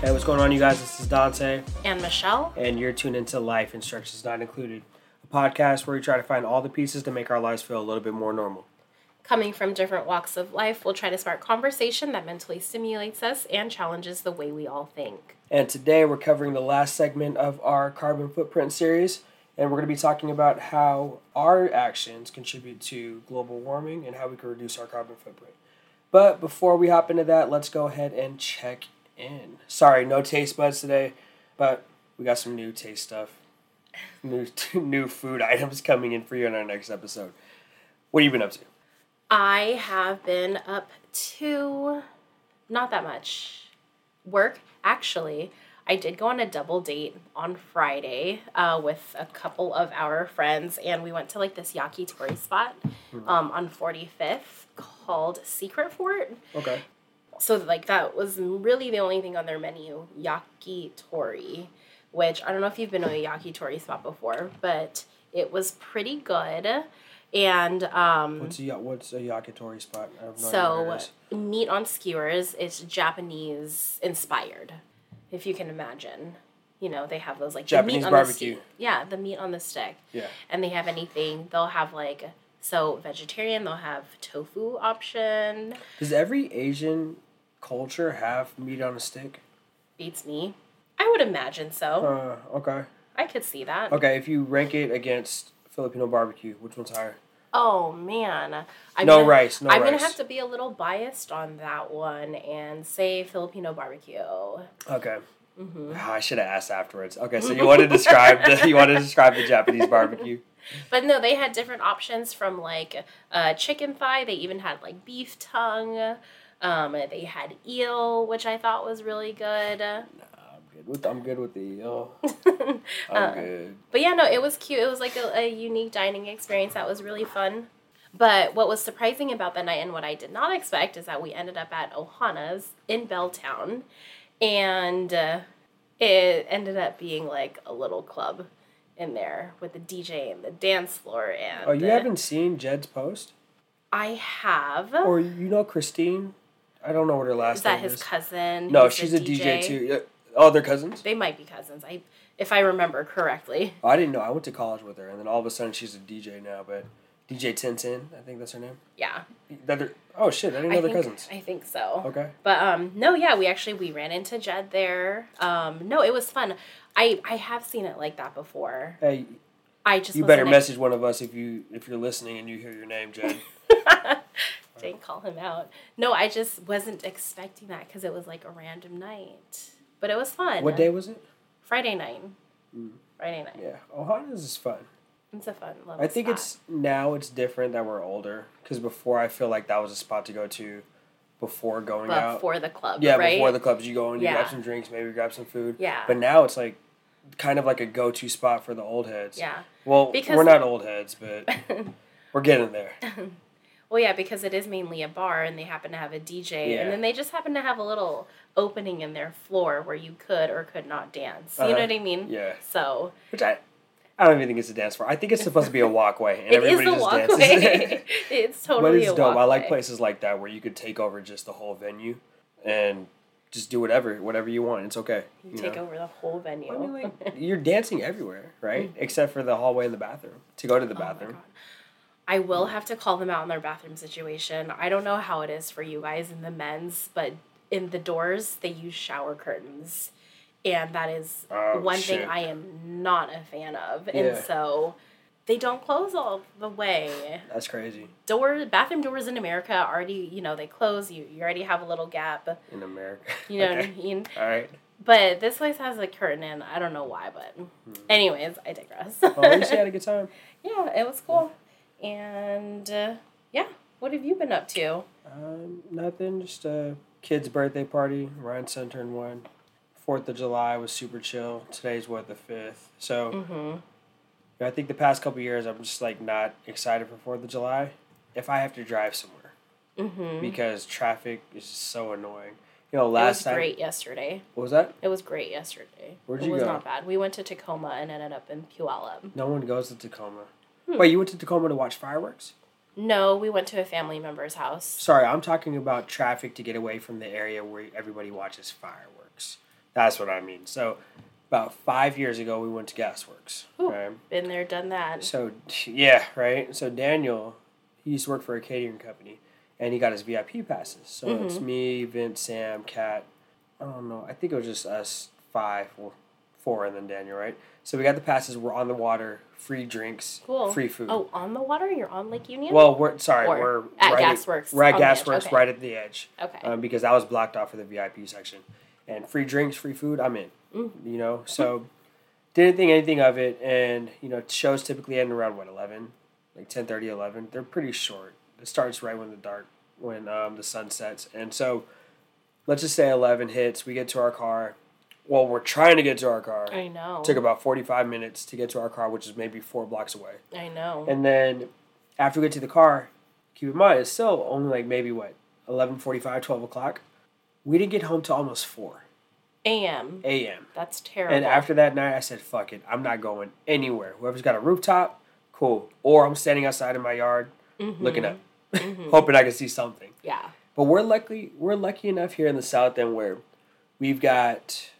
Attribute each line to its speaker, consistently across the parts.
Speaker 1: Hey, what's going on, you guys? This is Dante,
Speaker 2: And Michelle?
Speaker 1: and you're tuned into Life Instructions Not Included, a podcast where we try to find all the pieces to make our lives feel a little bit more normal.
Speaker 2: Coming from different walks of life, we'll try to spark conversation that mentally stimulates us and challenges the way we all think.
Speaker 1: And today we're covering the last segment of our carbon footprint series, and we're going to be talking about how our actions contribute to global warming and how we can reduce our carbon footprint. But before we hop into that, let's go ahead and check in. Sorry, no taste buds today, but we got some new taste stuff, new new food items coming in for you in our next episode. What have you been up to?
Speaker 2: I have been up to not that much work. Actually, I did go on a double date on Friday uh, with a couple of our friends, and we went to like this yakitori spot um, on 45th called Secret Fort.
Speaker 1: Okay.
Speaker 2: So like that was really the only thing on their menu yakitori which i don't know if you've been to a yakitori spot before but it was pretty good and um
Speaker 1: What's a what's a yakitori spot? I have no idea
Speaker 2: so meat on skewers it's japanese inspired if you can imagine you know they have those like
Speaker 1: Japanese
Speaker 2: meat on
Speaker 1: barbecue.
Speaker 2: the stick yeah the meat on the stick
Speaker 1: Yeah.
Speaker 2: and they have anything they'll have like so vegetarian they'll have tofu option
Speaker 1: Does every Asian culture have meat on a stick?
Speaker 2: beats me i would imagine so
Speaker 1: Uh, okay.
Speaker 2: I could see that.
Speaker 1: Okay, if you rank it against Filipino barbecue, which one's higher?
Speaker 2: Oh man, I'm
Speaker 1: No
Speaker 2: gonna,
Speaker 1: rice, no
Speaker 2: I'm gonna have to be a little biased on that one and say Filipino barbecue.
Speaker 1: Okay.
Speaker 2: Mm-hmm.
Speaker 1: Ah, I should have asked afterwards. Okay, so you want to describe the you want to describe the Japanese barbecue?
Speaker 2: But no, they had different options from like uh, chicken thigh. They even had like beef tongue. Um, they had eel, which I thought was really good.
Speaker 1: Nah, I'm good with I'm good with the oh, I'm
Speaker 2: Uh,
Speaker 1: good.
Speaker 2: But yeah, no, it was cute. It was like a, a unique dining experience that was really fun. But what was surprising about the night and what I did not expect is that we ended up at Ohana's in Belltown. And uh, it ended up being like a little club in there with the DJ and the dance floor. And
Speaker 1: Oh, you
Speaker 2: uh,
Speaker 1: haven't seen Jed's post,
Speaker 2: I have.
Speaker 1: or you know Christine? I don't know what her last name
Speaker 2: is that his
Speaker 1: is.
Speaker 2: cousin?
Speaker 1: No, she's a DJ, too. Oh, they're cousins.
Speaker 2: They might be cousins. I, if I remember correctly.
Speaker 1: Oh, I didn't know. I went to college with her, and then all of a sudden she's a DJ now. But DJ Tintin, I think that's her name.
Speaker 2: Yeah,
Speaker 1: That they're, oh shit! I didn't know
Speaker 2: I
Speaker 1: they're
Speaker 2: think,
Speaker 1: cousins.
Speaker 2: I think so.
Speaker 1: Okay.
Speaker 2: But um no, yeah, we actually we ran into Jed there. Um no, it was fun. I I have seen it like that before.
Speaker 1: Hey,
Speaker 2: I just
Speaker 1: you better message one of us if you if you're listening and you hear your name, Jed.
Speaker 2: didn't call him out. No, I just wasn't expecting that because it was like a random night. But it was fun.
Speaker 1: what day was it?
Speaker 2: Friday night.
Speaker 1: Mm.
Speaker 2: Friday night.
Speaker 1: Yeah, Ohana's is fun.
Speaker 2: It's a fun little
Speaker 1: I think
Speaker 2: spot.
Speaker 1: it's now it's different that we're older because before I feel like that was a spot to go to before going out.
Speaker 2: before the club.
Speaker 1: Yeah,
Speaker 2: right?
Speaker 1: before the clubs, you go and you grab some drinks, maybe grab some food.
Speaker 2: Yeah.
Speaker 1: But now it's like kind of like a go-to spot for the old heads.
Speaker 2: Yeah.
Speaker 1: Well,
Speaker 2: Because-
Speaker 1: we're not old heads, but we're getting there.
Speaker 2: Well, yeah, because it is mainly a bar, and they happen to have a DJ,
Speaker 1: Yeah.
Speaker 2: and then they just happen to have a little opening in their floor where you could or could not dance. You
Speaker 1: Uh-huh.
Speaker 2: know what I mean?
Speaker 1: Yeah.
Speaker 2: So
Speaker 1: Which I, I don't even think it's a dance floor. I think it's supposed to be a walkway, and everybody just
Speaker 2: walkway.
Speaker 1: dances.
Speaker 2: it's
Speaker 1: but
Speaker 2: totally
Speaker 1: it's
Speaker 2: a
Speaker 1: dope.
Speaker 2: walkway.
Speaker 1: I like places like that where you could take over just the whole venue and just do whatever, whatever you want. It's okay.
Speaker 2: You
Speaker 1: you
Speaker 2: take
Speaker 1: know?
Speaker 2: over the whole venue.
Speaker 1: I mean, like you're dancing everywhere, right? Except for the hallway and the bathroom. To go to the
Speaker 2: Oh
Speaker 1: bathroom.
Speaker 2: God. I will have to call them out on their bathroom situation. I don't know how it is for you guys in the men's, but in the doors they use shower curtains. And that is
Speaker 1: Oh,
Speaker 2: one
Speaker 1: shit.
Speaker 2: thing I am not a fan of.
Speaker 1: Yeah.
Speaker 2: And so they don't close all the way.
Speaker 1: That's crazy
Speaker 2: Door bathroom doors in America already, you know, they close. You you already have a little gap.
Speaker 1: in America.
Speaker 2: You know
Speaker 1: Okay.
Speaker 2: what I mean?
Speaker 1: All right.
Speaker 2: But this place has a curtain in. I don't know why, but anyways, I digress.
Speaker 1: Hmm. Well, at least you had a good time.
Speaker 2: yeah, it was cool. And uh, yeah, what have you been up to?
Speaker 1: Um, nothing. Just a kid's birthday party. Ryan's son turned one. Fourth of July was super chill. Today's what the fifth. So
Speaker 2: Mm-hmm.
Speaker 1: I think the past couple years I'm just like not excited for Fourth of July. If I have to drive somewhere
Speaker 2: Mm-hmm.
Speaker 1: because traffic is just so annoying. You know,
Speaker 2: It
Speaker 1: last
Speaker 2: was
Speaker 1: time
Speaker 2: great yesterday.
Speaker 1: what was that?
Speaker 2: It was great yesterday.
Speaker 1: Where'd
Speaker 2: it
Speaker 1: you
Speaker 2: was
Speaker 1: go?
Speaker 2: not bad. We went to Tacoma and ended up in Puyallup.
Speaker 1: No one goes to Tacoma.
Speaker 2: Hmm.
Speaker 1: Wait, you went to Tacoma to watch fireworks?
Speaker 2: No, we went to a family member's house.
Speaker 1: Sorry, I'm talking about traffic to get away from the area where everybody watches fireworks. That's what I mean. So, about five years ago, we went to Gasworks.
Speaker 2: Ooh.
Speaker 1: Right?
Speaker 2: Been there, done that.
Speaker 1: So, yeah, right. So Daniel, he used to work for a catering company, and he got his VIP passes. So
Speaker 2: Mm-hmm.
Speaker 1: it's me, Vince, Sam, Kat. I don't know. I think it was just us five or and then Daniel, right? So we got the passes. We're on the water, free drinks,
Speaker 2: Cool.
Speaker 1: free food.
Speaker 2: Oh, on the water? You're on Lake Union?
Speaker 1: Well, we're sorry,
Speaker 2: Or
Speaker 1: we're
Speaker 2: at
Speaker 1: right
Speaker 2: Gasworks,
Speaker 1: We're at Gasworks,
Speaker 2: okay.
Speaker 1: right at the edge.
Speaker 2: Okay.
Speaker 1: Um, because that was blocked off for the VIP section, and free drinks, free food. I'm in.
Speaker 2: Mm-hmm.
Speaker 1: You know, so didn't think anything of it, and you know, shows typically end around what eleven, like 10, 30, 11. They're pretty short. It starts right when the dark, when um, the sun sets, and so let's just say eleven hits. We get to our car. Well, we're trying to get to our car.
Speaker 2: I know.
Speaker 1: Took about forty five minutes to get to our car, which is maybe four blocks away.
Speaker 2: I know.
Speaker 1: And then after we get to the car, keep in mind it's still only like maybe what 11:45, 12 o'clock. We didn't get home till almost four
Speaker 2: AM.
Speaker 1: a.m.
Speaker 2: That's terrible.
Speaker 1: And after that night, I said, "Fuck it, I'm not going anywhere. Whoever's got a rooftop, cool. Or I'm standing outside in my yard, mm-hmm. looking up, mm-hmm. hoping I can see something."
Speaker 2: yeah.
Speaker 1: But we're lucky. We're lucky enough here in the South End where we've got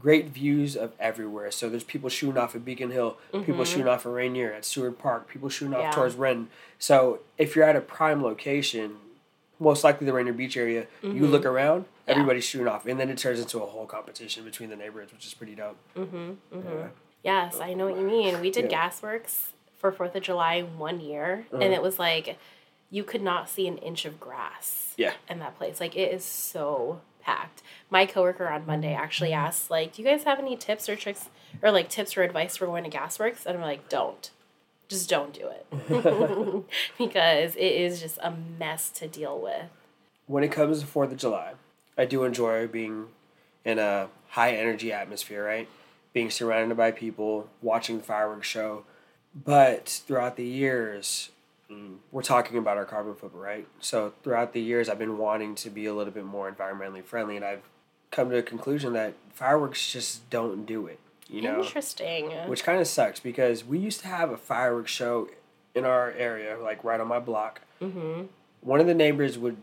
Speaker 1: great views of everywhere. So there's people shooting off at Beacon Hill, people mm-hmm. shooting off at Rainier, at Seward Park, people shooting off
Speaker 2: Yeah.
Speaker 1: towards Renton. So if you're at a prime location, most likely the Rainier Beach area, you mm-hmm. look around,
Speaker 2: Yeah.
Speaker 1: everybody's shooting off, and then it turns into a whole competition between the neighborhoods, which is pretty dope. Mm-hmm, yeah.
Speaker 2: Yes, I know what you mean. We did. Gasworks for Fourth of July one year,
Speaker 1: Uh-huh.
Speaker 2: and it was like you could not see an inch of grass.
Speaker 1: Yeah.
Speaker 2: In that place, like it is so packed. My coworker on Monday actually asked, like, "Do you guys have any tips or tricks, or like tips or advice for going to Gasworks?" And I'm like, "Don't, just don't do it, because it is just a mess to deal with."
Speaker 1: When it comes to Fourth of July, I do enjoy being in a high energy atmosphere, right? Being surrounded by people, watching the fireworks show. But throughout the years, mm, we're talking about our carbon footprint, right? So throughout the years, I've been wanting to be a little bit more environmentally friendly, and I've come to a conclusion that fireworks just don't do it. You know,
Speaker 2: Interesting.
Speaker 1: which kind of sucks because we used to have a fireworks show in our area, like right on my block.
Speaker 2: mm-hmm.
Speaker 1: One of the neighbors would,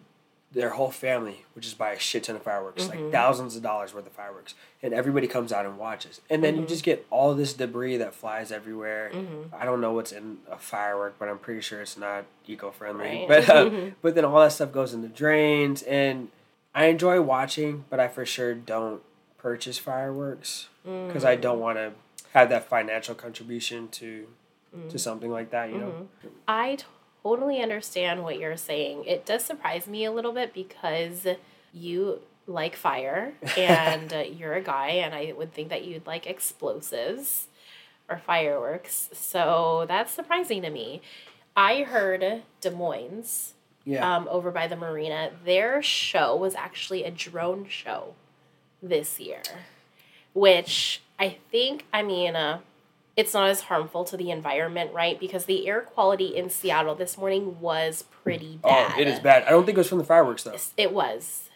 Speaker 1: their whole family would just buy a shit ton of fireworks,
Speaker 2: Mm-hmm.
Speaker 1: like thousands of dollars worth of fireworks, and everybody comes out and watches. And then you
Speaker 2: Mm-hmm.
Speaker 1: just get all this debris that flies everywhere. I don't know what's in a firework, but I'm pretty sure it's not eco friendly.
Speaker 2: Right.
Speaker 1: But uh, but then all that stuff goes in the drains, and I enjoy watching, but I for sure don't purchase fireworks because I
Speaker 2: Mm.
Speaker 1: don't want to have that financial contribution to
Speaker 2: Mm.
Speaker 1: to something like that. You know.
Speaker 2: I totally understand what you're saying. It does surprise me a little bit because you like fire and uh, you're a guy, and I would think that you'd like explosives or fireworks. So that's surprising to me. I heard Des Moines
Speaker 1: Yeah.
Speaker 2: um, over by the marina, their show was actually a drone show this year, which I think, I mean, uh, it's not as harmful to the environment, right? Because the air quality in Seattle this morning was pretty bad.
Speaker 1: oh, it is bad. I don't think it was from the fireworks though.
Speaker 2: It was.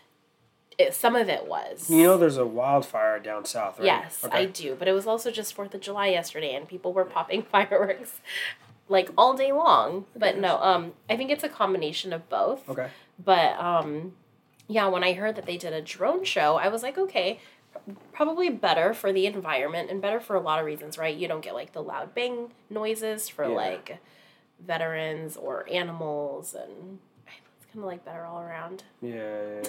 Speaker 2: It, some of it was.
Speaker 1: You know, there's a wildfire down south, right?
Speaker 2: Yes, I do. But it was also just Fourth of July yesterday, and people were popping fireworks like all day long. But no, um, I think it's a combination of both.
Speaker 1: Okay.
Speaker 2: But um, yeah, when I heard that they did a drone show, I was like, okay, probably better for the environment and better for a lot of reasons, right? You don't get like the loud bang noises for
Speaker 1: Yeah.
Speaker 2: like veterans or animals, and it's kind of like better all around.
Speaker 1: Yeah.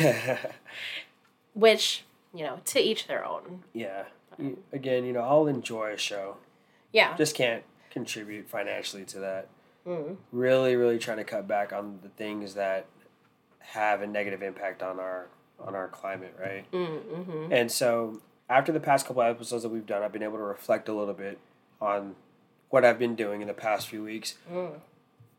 Speaker 1: Yeah.
Speaker 2: Which you know, to each their own.
Speaker 1: yeah. Again, you know, I'll enjoy a show.
Speaker 2: Yeah.
Speaker 1: Just can't contribute financially to that.
Speaker 2: Mm.
Speaker 1: Really, really trying to cut back on the things that have a negative impact on our on our climate, right?
Speaker 2: Mm, mm-hmm.
Speaker 1: And so, after the past couple episodes that we've done, I've been able to reflect a little bit on what I've been doing in the past few weeks,
Speaker 2: Mm.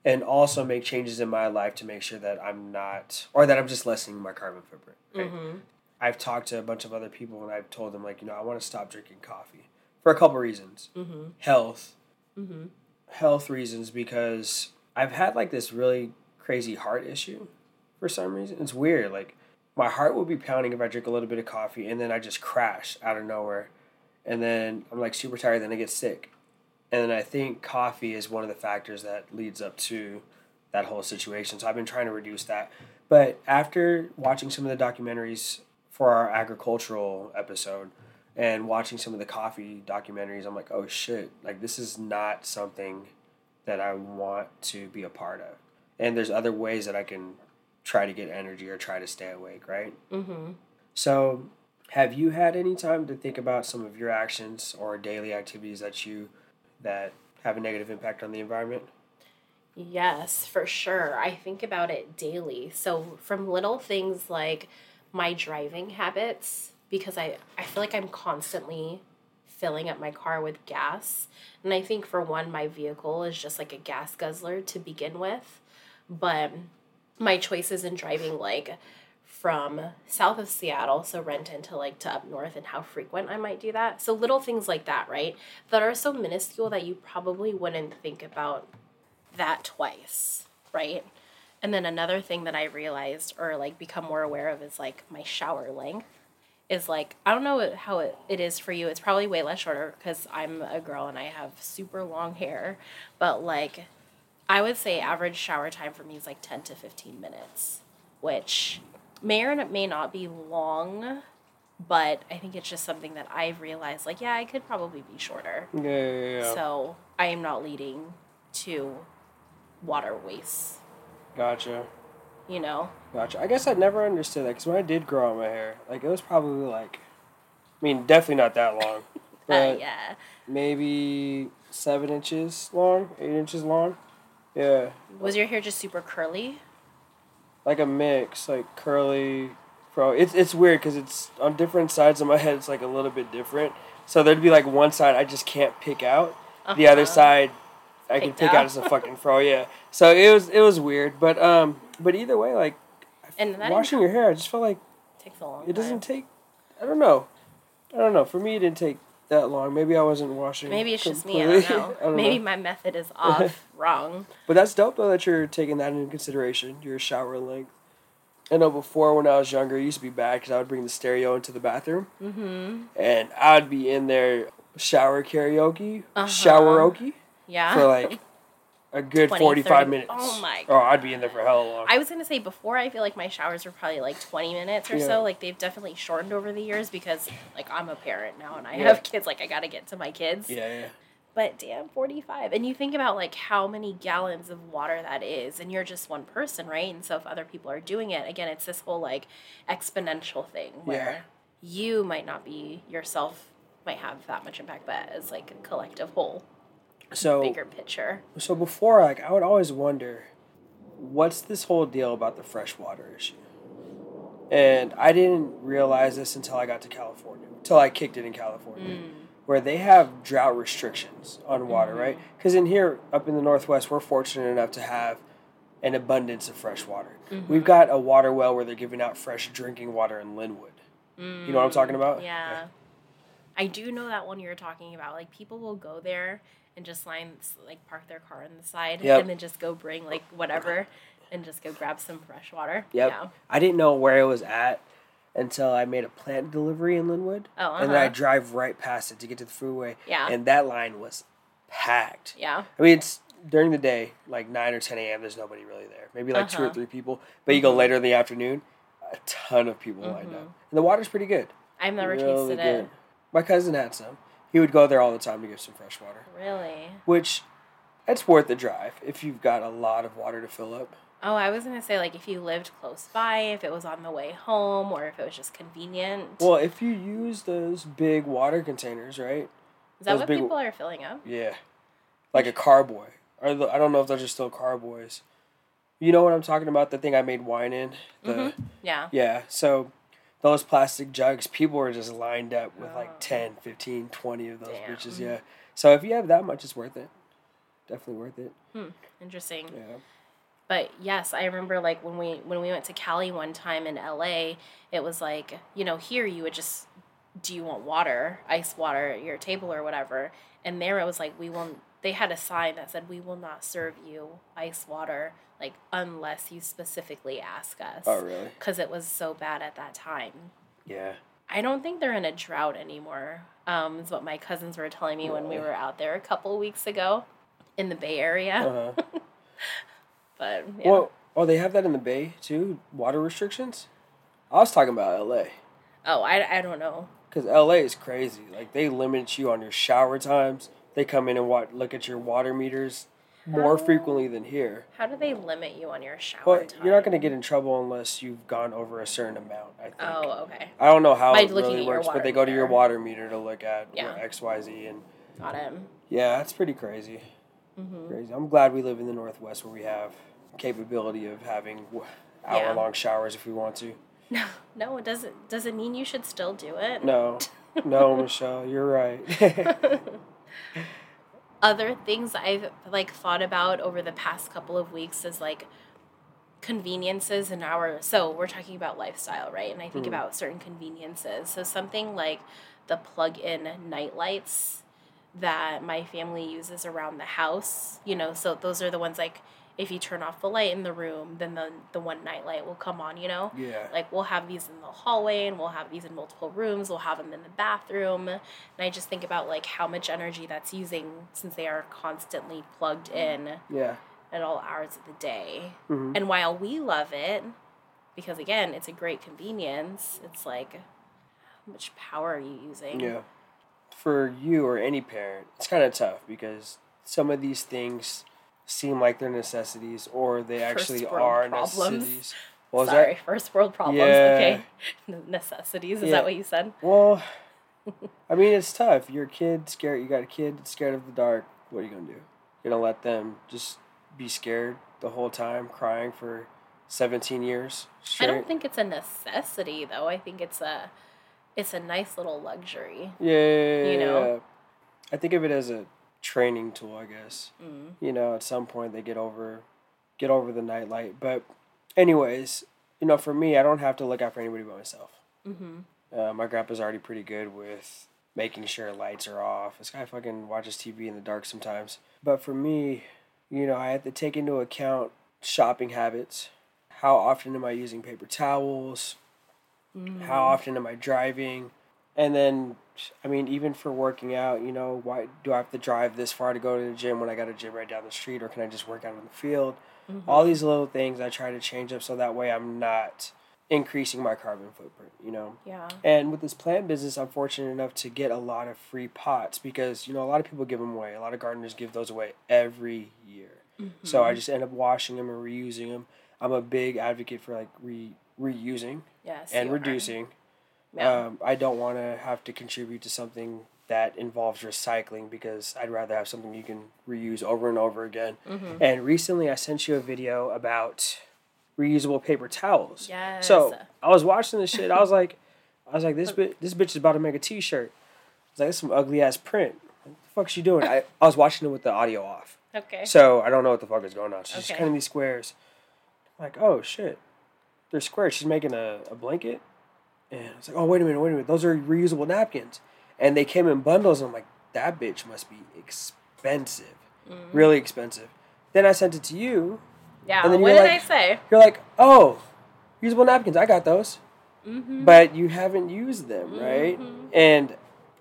Speaker 1: and also make changes in my life to make sure that I'm not, or that I'm just lessening my carbon footprint. Right?
Speaker 2: Mm-hmm.
Speaker 1: I've talked to a bunch of other people, and I've told them like, you know, I want to stop drinking coffee for a couple reasons.
Speaker 2: Mm-hmm.
Speaker 1: Health,
Speaker 2: Mm-hmm.
Speaker 1: health reasons because I've had like this really crazy heart issue for some reason. It's weird. Like my heart will be pounding if I drink a little bit of coffee and then I just crash out of nowhere. And then I'm like super tired, then I get sick. And I think coffee is one of the factors that leads up to that whole situation. So I've been trying to reduce that. But after watching some of the documentaries for our agricultural episode and watching some of the coffee documentaries, I'm like, oh shit, like this is not something that I want to be a part of. And there's other ways that I can try to get energy or try to stay awake, right?
Speaker 2: Mm-hmm.
Speaker 1: So, have you had any time to think about some of your actions or daily activities that you that have a negative impact on the environment?
Speaker 2: Yes, for sure. I think about it daily. So from little things like my driving habits, because I, I feel like I'm constantly filling up my car with gas. And I think for one, my vehicle is just like a gas guzzler to begin with. But my choices in driving like from south of Seattle, so Renton to like to up north and how frequent I might do that. So little things like that, right? That are so minuscule that you probably wouldn't think about that twice, right? And then another thing that I realized or like become more aware of is like my shower length is like I don't know how it, it is for you. It's probably way less shorter because I'm a girl and I have super long hair, but like I would say average shower time for me is like 10 to 15 minutes, which may or may not be long, but I think it's just something that I've realized like yeah, I could probably be shorter.
Speaker 1: Yeah, yeah, yeah.
Speaker 2: So I am not leading to water waste,
Speaker 1: Gotcha.
Speaker 2: you know?
Speaker 1: Gotcha. I guess I never understood that because when I did grow out my hair, like it was probably like, I mean, definitely not that long,
Speaker 2: Uh,
Speaker 1: but
Speaker 2: yeah.
Speaker 1: maybe seven inches long, eight inches long. Yeah,
Speaker 2: Was your hair just super curly?
Speaker 1: like a mix, like curly, fro. It's it's weird because it's on different sides of my head. It's like a little bit different. So there'd be like one side I just can't pick out. The other
Speaker 2: Uh-huh.
Speaker 1: side I can pick
Speaker 2: out.
Speaker 1: out as a fucking fro. Yeah. So it was it was weird, but um, but either way, like
Speaker 2: And
Speaker 1: washing your hair, I just felt like
Speaker 2: takes a long
Speaker 1: it doesn't
Speaker 2: time.
Speaker 1: take. I don't know. I don't know. For me, it didn't take that long. Maybe I wasn't washing.
Speaker 2: Maybe it's just me. I don't know. Maybe my method is off, wrong.
Speaker 1: But that's dope though that you're taking that into consideration. Your shower length. I know before when I was younger, it used to be bad because I would bring the stereo into the bathroom
Speaker 2: Mm-hmm.
Speaker 1: and I'd be in there shower karaoke,
Speaker 2: Uh-huh.
Speaker 1: showeroke
Speaker 2: Yeah.
Speaker 1: for like a good
Speaker 2: 20,
Speaker 1: 45
Speaker 2: 30
Speaker 1: minutes.
Speaker 2: Oh my God.
Speaker 1: Oh, I'd be in there for hella long.
Speaker 2: I was gonna say before I feel like my showers were probably like twenty minutes or
Speaker 1: Yeah.
Speaker 2: so. Like they've definitely shortened over the years because like I'm a parent now and I
Speaker 1: Yeah.
Speaker 2: have kids. Like I gotta get to my kids.
Speaker 1: yeah, yeah.
Speaker 2: But damn, forty five. And you think about like how many gallons of water that is, and you're just one person, right? And so if other people are doing it, again, it's this whole like exponential thing where you might not be yourself might have that much impact, but as like a collective whole,
Speaker 1: So
Speaker 2: bigger picture.
Speaker 1: So before, like, I would always wonder, what's this whole deal about the freshwater issue? And I didn't realize this until I got to California, until I kicked it in California,
Speaker 2: Mm.
Speaker 1: where they have drought restrictions on water,
Speaker 2: Mhm.
Speaker 1: right? Because in here, up in the Northwest, we're fortunate enough to have an abundance of fresh water. We've got a water well where they're giving out fresh drinking water in Lynnwood. You know what I'm talking about?
Speaker 2: Yeah. I do know that one you're talking about. Like people will go there and just line like park their car on the side
Speaker 1: Yep.
Speaker 2: and then just go bring like whatever and just go grab some fresh water.
Speaker 1: Yep.
Speaker 2: Yeah.
Speaker 1: I didn't know where it was at until I made a plant delivery in Lynnwood.
Speaker 2: Oh,
Speaker 1: And then I
Speaker 2: uh-huh.
Speaker 1: drive right past it to get to the freeway.
Speaker 2: Yeah.
Speaker 1: And that line was packed.
Speaker 2: Yeah.
Speaker 1: I mean, it's during the day, like 9 or 10 a.m., there's nobody really there. Maybe like two or
Speaker 2: Uh-huh.
Speaker 1: three people. But you go
Speaker 2: Mhm.
Speaker 1: later in the afternoon, a ton of people lined up.
Speaker 2: Mhm.
Speaker 1: And the water's pretty good.
Speaker 2: I've never
Speaker 1: Really
Speaker 2: tasted it.
Speaker 1: My cousin had some. He would go there all the time to get some fresh water,
Speaker 2: Really?
Speaker 1: which it's worth the drive if you've got a lot of water to fill up.
Speaker 2: Oh, I was gonna say like if you lived close by, if it was on the way home, or if it was just convenient.
Speaker 1: Well, if you use those big water containers, right?
Speaker 2: Is that
Speaker 1: those
Speaker 2: what
Speaker 1: big-
Speaker 2: people are filling up?
Speaker 1: Yeah, like a carboy. Or the, I don't know if those are still carboys. You know what I'm talking about? The thing I made wine in. The
Speaker 2: Mhm. Yeah.
Speaker 1: yeah. So those plastic jugs, people were just lined up with like
Speaker 2: Oh.
Speaker 1: 10, 15, 20 of those
Speaker 2: Damn.
Speaker 1: bitches. Yeah. So if you have that much, it's worth it. Definitely worth it. Hmm.
Speaker 2: Interesting.
Speaker 1: Yeah.
Speaker 2: but yes i remember like when we when we went to cali one time in la it was like you know here you would just do you want water ice water at your table or whatever and there it was like we will they had a sign that said we will not serve you ice water like unless you specifically ask us
Speaker 1: Oh really?
Speaker 2: because it was so bad at that time
Speaker 1: Yeah.
Speaker 2: i don't think they're in a drought anymore um is what my cousins were telling me when we were out there a couple weeks ago in the bay area
Speaker 1: Uh huh.
Speaker 2: but yeah.
Speaker 1: Well, oh, they have that in the Bay too. Water restrictions. I was talking about L.A.
Speaker 2: Oh, I, I don't know.
Speaker 1: Because LA is crazy. Like they limit you on your shower times. They come in and wa- look at your water meters more
Speaker 2: How-
Speaker 1: frequently than here.
Speaker 2: How do they limit you on your shower
Speaker 1: But
Speaker 2: time?
Speaker 1: you're not going to get in trouble unless you've gone over a certain amount. I think.
Speaker 2: Oh, okay.
Speaker 1: I don't know how
Speaker 2: By
Speaker 1: it really works, but they go to your water meter to look at
Speaker 2: Yeah.
Speaker 1: X, Y, Z, and
Speaker 2: Got him.
Speaker 1: yeah, that's pretty crazy.
Speaker 2: Mm-hmm.
Speaker 1: Crazy. I'm glad we live in the Northwest where we have capability of having hour long showers if we want to.
Speaker 2: No, no, it doesn't. Does it mean you should still do it?
Speaker 1: No, no, Michelle, you're right.
Speaker 2: Other things I've like thought about over the past couple of weeks is like conveniences in our. So we're talking about lifestyle, right? And I think
Speaker 1: Mhm.
Speaker 2: about certain conveniences. So something like the plug-in night lights that my family uses around the house. You know, so those are the ones like if you turn off the light in the room, then the the one night light will come on. You know.
Speaker 1: yeah.
Speaker 2: Like we'll have these in the hallway and we'll have these in multiple rooms. We'll have them in the bathroom. And I just think about like how much energy that's using since they are constantly plugged in
Speaker 1: Yeah.
Speaker 2: at all hours of the day.
Speaker 1: hmm
Speaker 2: And while we love it, because again, it's a great convenience, it's like how much power are you using?
Speaker 1: Yeah. For you or any parent, it's kind of tough because some of these things seem like they're necessities or they actually
Speaker 2: world
Speaker 1: are
Speaker 2: problems.
Speaker 1: necessities. What
Speaker 2: Sorry,
Speaker 1: that?
Speaker 2: first world problems.
Speaker 1: Yeah.
Speaker 2: Okay. Necessities. Is
Speaker 1: Yeah.
Speaker 2: that what you said?
Speaker 1: Well, I mean, it's tough. You're a kid, scared. You got a kid that's scared of the dark. What are you gonna do? You're gonna let them just be scared the whole time, crying for seventeen years straight.
Speaker 2: I don't think it's a necessity though. I think it's a it's a nice little luxury.
Speaker 1: Yeah,
Speaker 2: You know?
Speaker 1: I think of it as a training tool. I guess.
Speaker 2: Mm.
Speaker 1: You know, at some point they get over, get over the nightlight. But, anyways, you know, for me, I don't have to look out for anybody but myself.
Speaker 2: Mm-hmm.
Speaker 1: Uh, my grandpa's already pretty good with making sure lights are off. This guy fucking watches TV in the dark sometimes. But for me, you know, I have to take into account shopping habits. How often am I using paper towels?
Speaker 2: Mm-hmm.
Speaker 1: How often am I driving? And then, I mean, even for working out, you know, why do I have to drive this far to go to the gym when I got a gym right down the street, or can I just work out in the field?
Speaker 2: Mm-hmm.
Speaker 1: All these little things I try to change up so that way I'm not increasing my carbon footprint, you know?
Speaker 2: Yeah.
Speaker 1: And with this plant business, I'm fortunate enough to get a lot of free pots because, you know, a lot of people give them away. A lot of gardeners give those away every year. So I just end up washing them and reusing them. I'm a big advocate for like re reusing
Speaker 2: Yes.
Speaker 1: and
Speaker 2: reducing. are. Yeah.
Speaker 1: Um, I don't want to have to contribute to something that involves recycling because I'd rather have something you can reuse over and over again.
Speaker 2: Mm-hmm.
Speaker 1: And recently, I sent you a video about reusable paper towels.
Speaker 2: yes.
Speaker 1: So I was watching this shit. I was like, I was like, this bitch, this bitch is about to make a T-shirt. It's like, this some ugly ass print. What the fuck's she doing? I, I was watching it with the audio off,
Speaker 2: okay.
Speaker 1: so I don't know what the fuck is going on. She's just cutting these squares. I'm like, oh shit, they're squares. She's making a, a blanket, and I was like, oh wait a minute, wait a minute, those are reusable napkins, and they came in bundles. And I'm like, that bitch must be expensive,
Speaker 2: Mm-hmm.
Speaker 1: really expensive. Then I sent it to you.
Speaker 2: yeah.
Speaker 1: and then
Speaker 2: What did
Speaker 1: like-
Speaker 2: I say?
Speaker 1: You're like, oh, reusable napkins. I got those.
Speaker 2: Mm-hmm.
Speaker 1: but you haven't used them, right?
Speaker 2: Mhm.
Speaker 1: And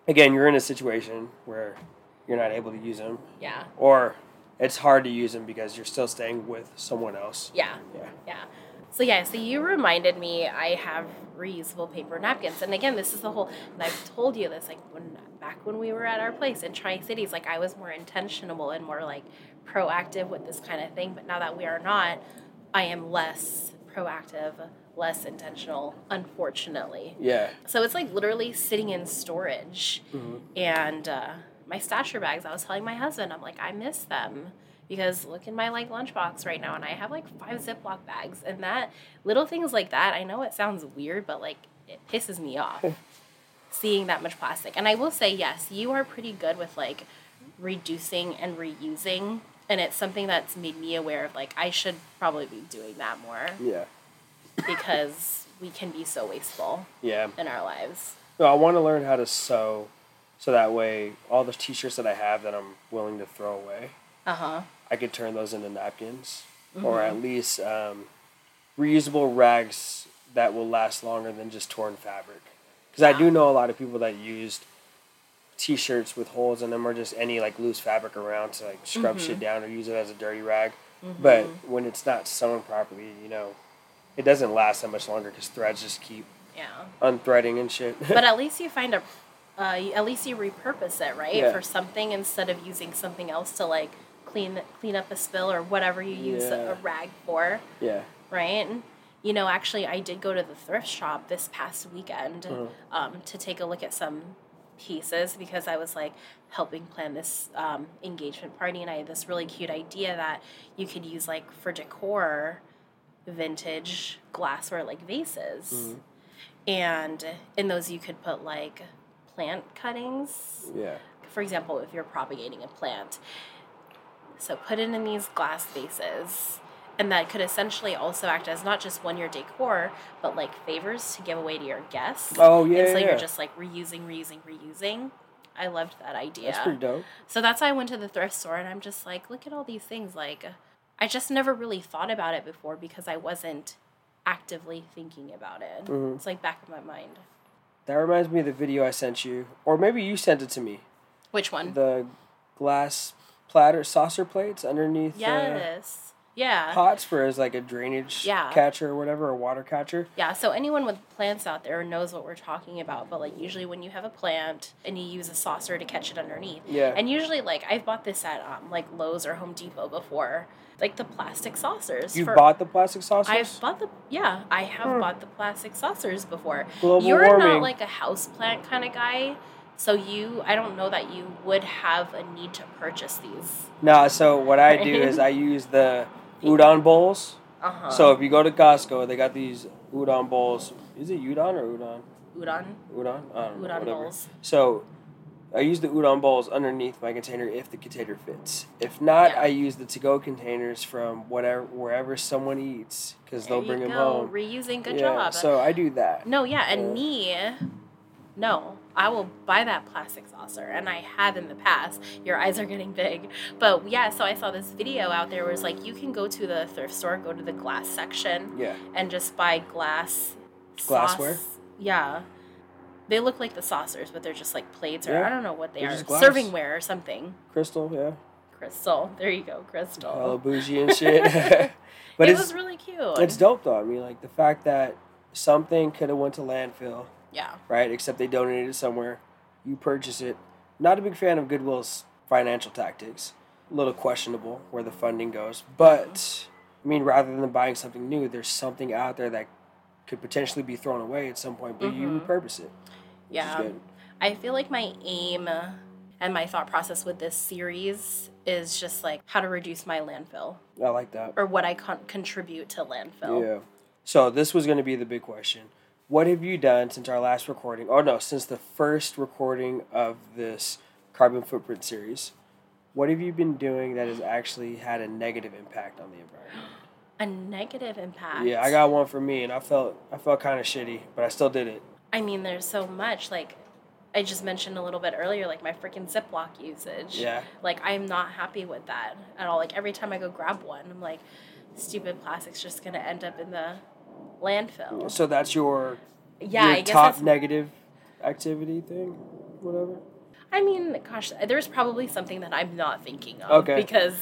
Speaker 1: again, you're in a situation where you're not able to use them,
Speaker 2: Yeah.
Speaker 1: or it's hard to use them because you're still staying with someone else.
Speaker 2: Yeah.
Speaker 1: Yeah.
Speaker 2: Yeah. So yeah, so you reminded me I have reusable paper napkins. And again, this is the whole and I've told you this like when back when we were at our place in Tri Cities, like I was more intentional and more like proactive with this kind of thing. But now that we are not, I am less proactive, less intentional, unfortunately.
Speaker 1: Yeah.
Speaker 2: So it's like literally sitting in storage.
Speaker 1: Mhm.
Speaker 2: And uh, my stasher bags, I was telling my husband, I'm like, I miss them because look in my like lunchbox right now, and I have like five Ziploc bags, and that little things like that. I know it sounds weird, but like it pisses me off seeing that much plastic. And I will say, yes, you are pretty good with like reducing and reusing. And it's something that's made me aware of like I should probably be doing that more
Speaker 1: Yeah.
Speaker 2: because we can be so wasteful
Speaker 1: Yeah.
Speaker 2: in our lives.
Speaker 1: No, I want to learn how to sew, so that way all the t-shirts that I have that I'm willing to throw away,
Speaker 2: Uh huh.
Speaker 1: I could turn those into napkins, or at least um, reusable rags that will last longer than just torn fabric. Because I do know a lot of people that used t-shirts with holes in them or just any like loose fabric around to like scrub shit down or use it as a dirty rag. But when it's not sewn properly, you know, it doesn't last that much longer because threads just keep
Speaker 2: Yeah.
Speaker 1: unthreading and shit.
Speaker 2: But at least you find a, uh, at least you repurpose it, right,
Speaker 1: Yeah.
Speaker 2: for something instead of using something else to like clean clean up a spill or whatever you use
Speaker 1: Yeah.
Speaker 2: a rag for,
Speaker 1: yeah.
Speaker 2: right? You know, actually, I did go to the thrift shop this past weekend
Speaker 1: Uh-huh.
Speaker 2: um, to take a look at some pieces because I was like helping plan this um, engagement party, and I had this really cute idea that you could use like for decor vintage glassware like vases
Speaker 1: Mm-hmm.
Speaker 2: and in those you could put like plant cuttings
Speaker 1: Yeah.
Speaker 2: for example if you're propagating a plant so put it in these glass vases and that could essentially also act as not just one year decor but like favors to give away to your guests
Speaker 1: Oh yeah.
Speaker 2: and so
Speaker 1: yeah,
Speaker 2: you're just like reusing reusing reusing i loved that idea
Speaker 1: That's pretty dope.
Speaker 2: so that's why I went to the thrift store and I'm just like, look at all these things. Like, I just never really thought about it before because I wasn't actively thinking about it.
Speaker 1: Mhm.
Speaker 2: It's like back of my mind.
Speaker 1: That reminds me of the video I sent you, or maybe you sent it to me.
Speaker 2: Which one?
Speaker 1: The glass platter saucer plates underneath
Speaker 2: yes.
Speaker 1: the
Speaker 2: Yeah.
Speaker 1: pots for as like a drainage
Speaker 2: Yeah.
Speaker 1: catcher or whatever, a water catcher.
Speaker 2: Yeah, so anyone with plants out there knows what we're talking about, but like usually when you have a plant and you use a saucer to catch it underneath.
Speaker 1: Yeah.
Speaker 2: And usually like I've bought this at um like Lowe's or Home Depot before. Like the plastic saucers.
Speaker 1: You
Speaker 2: for-
Speaker 1: bought the plastic saucers?
Speaker 2: I've bought the yeah, I have
Speaker 1: Hmm.
Speaker 2: bought the plastic saucers before.
Speaker 1: Global
Speaker 2: You're
Speaker 1: warming.
Speaker 2: not like a house plant kind of guy, so you I don't know that you would have a need to purchase these.
Speaker 1: No, so what I do is I use the udon bowls.
Speaker 2: Uh-huh.
Speaker 1: So if you go to Costco, they got these udon bowls. Is it udon or udon?
Speaker 2: udon
Speaker 1: Udon? Know.
Speaker 2: udon
Speaker 1: whatever.
Speaker 2: bowls.
Speaker 1: So I use the udon bowls underneath my container if the container fits. If not,
Speaker 2: Yeah.
Speaker 1: I use the to-go containers from whatever wherever someone eats because they'll bring them home.
Speaker 2: Reusing, good
Speaker 1: yeah,
Speaker 2: job.
Speaker 1: So I do that.
Speaker 2: No, yeah, and
Speaker 1: Yeah.
Speaker 2: me, no, I will buy that plastic saucer, and I have in the past. Your eyes are getting big, but yeah. So I saw this video out there where it's like you can go to the thrift store, go to the glass section,
Speaker 1: Yeah.
Speaker 2: and just buy glass
Speaker 1: Glassware?
Speaker 2: sauce- Yeah, they look like the saucers, but they're just like plates, or
Speaker 1: Yeah,
Speaker 2: I don't know what they
Speaker 1: they're
Speaker 2: are, servingware or something.
Speaker 1: Crystal, yeah.
Speaker 2: Crystal, there you go, crystal.
Speaker 1: Hella bougie and shit. but
Speaker 2: it was really cute.
Speaker 1: it's dope though. I mean, like the fact that something could have went to landfill,
Speaker 2: yeah,
Speaker 1: right? Except they donated it somewhere. You purchase it. Not a big fan of Goodwill's financial tactics. A little questionable where the funding goes. But I mean, rather than buying something new, there's something out there that could potentially be thrown away at some point, but you
Speaker 2: Mhm.
Speaker 1: repurpose it.
Speaker 2: yeah. I feel like my aim and my thought process with this series is just like how to reduce my landfill
Speaker 1: I like that.
Speaker 2: or what I con- contribute to landfill.
Speaker 1: Yeah. So this was going to be the big question. What have you done since our last recording? Oh no, since the first recording of this carbon footprint series. What have you been doing that has actually had a negative impact on the environment?
Speaker 2: A negative impact.
Speaker 1: Yeah, I got one for me, and I felt I felt kind of shitty, but I still did it.
Speaker 2: I mean, there's so much. Like, I just mentioned a little bit earlier, like my freaking Ziploc usage.
Speaker 1: Yeah.
Speaker 2: Like, I'm not happy with that at all. Like, every time I go grab one, I'm like, stupid plastic's just gonna end up in the landfill.
Speaker 1: So that's your
Speaker 2: Yeah,
Speaker 1: your
Speaker 2: I guess
Speaker 1: top negative activity thing, whatever.
Speaker 2: I mean, gosh, there's probably something that I'm not thinking of.
Speaker 1: Okay.
Speaker 2: Because,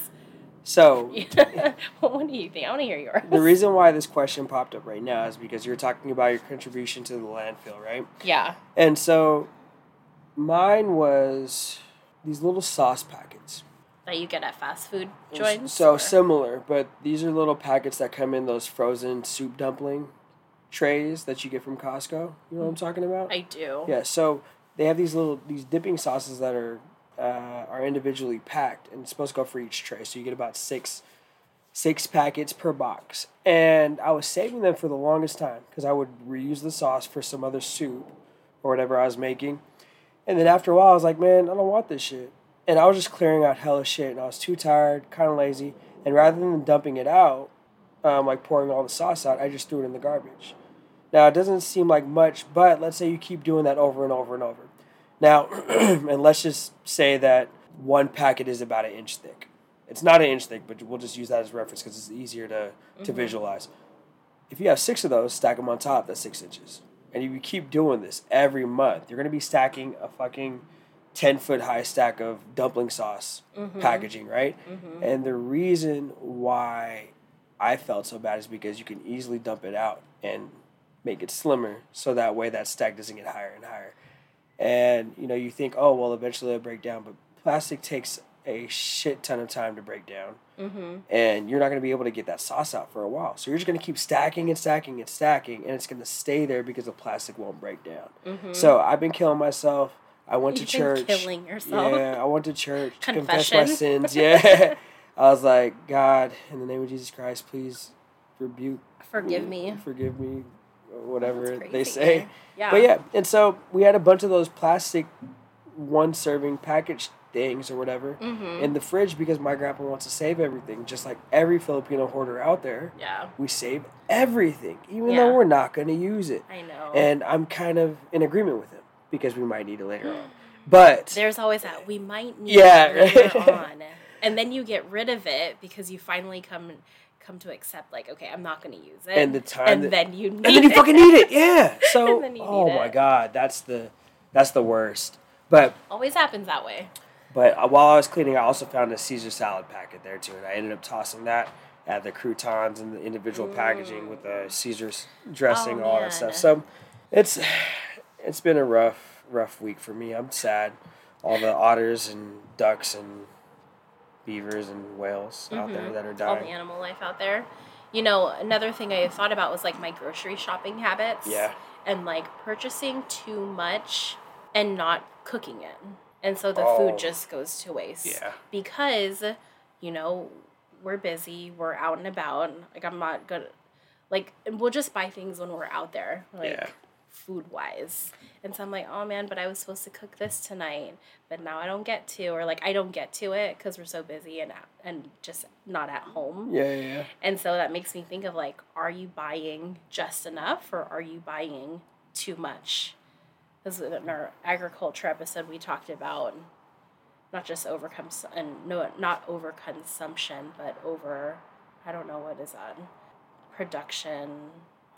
Speaker 1: So
Speaker 2: what do you think? I want to hear yours.
Speaker 1: the reason why this question popped up right now is because you're talking about your contribution to the landfill, right?
Speaker 2: Yeah.
Speaker 1: And so mine was these little sauce packets.
Speaker 2: That you get at fast food joints.
Speaker 1: So
Speaker 2: or-
Speaker 1: similar, but these are little packets that come in those frozen soup dumpling trays that you get from Costco. You know what I'm talking about?
Speaker 2: I do.
Speaker 1: Yeah, so they have these little these dipping sauces that are uh, are individually packed and it's supposed to go for each tray. So you get about six six packets per box. And I was saving them for the longest time because I would reuse the sauce for some other soup or whatever I was making. And then after a while, I was like, man, I don't want this shit. And I was just clearing out hella shit, and I was too tired, kind of lazy. And rather than dumping it out, um, like pouring all the sauce out, I just threw it in the garbage. Now, it doesn't seem like much, but let's say you keep doing that over and over and over. Now, and let's just say that one packet is about an inch thick. It's not an inch thick, but we'll just use that as reference because it's easier to, to
Speaker 2: Mhm.
Speaker 1: visualize. If you have six of those, stack them on top, that's six inches. And if you keep doing this every month, you're going to be stacking a fucking 10 foot high stack of dumpling sauce
Speaker 2: Mhm.
Speaker 1: packaging, right?
Speaker 2: Mhm.
Speaker 1: And the reason why I felt so bad is because you can easily dump it out and make it slimmer so that way that stack doesn't get higher and higher. And you know, you think, oh well, eventually it'll break down, but plastic takes a shit ton of time to break down,
Speaker 2: Mm-hmm.
Speaker 1: and you're not going to be able to get that sauce out for a while. So you're just going to keep stacking and stacking and stacking, and it's going to stay there because the plastic won't break down.
Speaker 2: Mm-hmm.
Speaker 1: So I've been killing myself. I went
Speaker 2: You've
Speaker 1: to church.
Speaker 2: killing yourself.
Speaker 1: Yeah, I went to church to confess my sins. Yeah. I was like, God, in the name of Jesus Christ, please rebuke
Speaker 2: Forgive me.
Speaker 1: Forgive me. Whatever they say.
Speaker 2: Yeah.
Speaker 1: But yeah, and so we had a bunch of those plastic one serving package things or whatever
Speaker 2: Mm-hmm.
Speaker 1: in the fridge because my grandpa wants to save everything, just like every Filipino hoarder out there.
Speaker 2: Yeah.
Speaker 1: We save everything, even
Speaker 2: Yeah.
Speaker 1: though we're not going to use it.
Speaker 2: I know.
Speaker 1: And I'm kind of in agreement with him because we might need it later on. But
Speaker 2: There's always that we might need
Speaker 1: Yeah.
Speaker 2: it later on, and then you get rid of it because you finally come come to accept like, okay, I'm not going to use it,
Speaker 1: And the time
Speaker 2: and
Speaker 1: that-
Speaker 2: then you need
Speaker 1: and then you
Speaker 2: it.
Speaker 1: fucking need it, yeah. So
Speaker 2: And then you
Speaker 1: oh my
Speaker 2: it.
Speaker 1: god, that's the that's the worst. But
Speaker 2: Always happens that way.
Speaker 1: but uh, while I was cleaning, I also found a Caesar salad packet there too, and I ended up tossing that. at the croutons and the individual packaging with the Caesar's dressing,
Speaker 2: Oh,
Speaker 1: all that stuff. So it's it's been a rough rough week for me. I'm sad. All the otters and ducks and beavers and whales out there
Speaker 2: Mhm.
Speaker 1: that are dying.
Speaker 2: All the animal life out there. You know, another thing I thought about was like my grocery shopping habits.
Speaker 1: Yeah.
Speaker 2: And like purchasing too much and not cooking it. And so the
Speaker 1: Oh.
Speaker 2: food just goes to waste.
Speaker 1: Yeah.
Speaker 2: Because, you know, we're busy, we're out and about. Like I'm not good like we'll just buy things when we're out there. Like
Speaker 1: Yeah.
Speaker 2: Food wise. And so I'm like, oh man, but I was supposed to cook this tonight, but now I don't get to, or like I don't get to it because we're so busy and and just not at home.
Speaker 1: Yeah, yeah, yeah.
Speaker 2: And so that makes me think of like, are you buying just enough or are you buying too much? Because in our agriculture episode, we talked about not just overcome and no, not overconsumption, but over, I don't know what is that, production,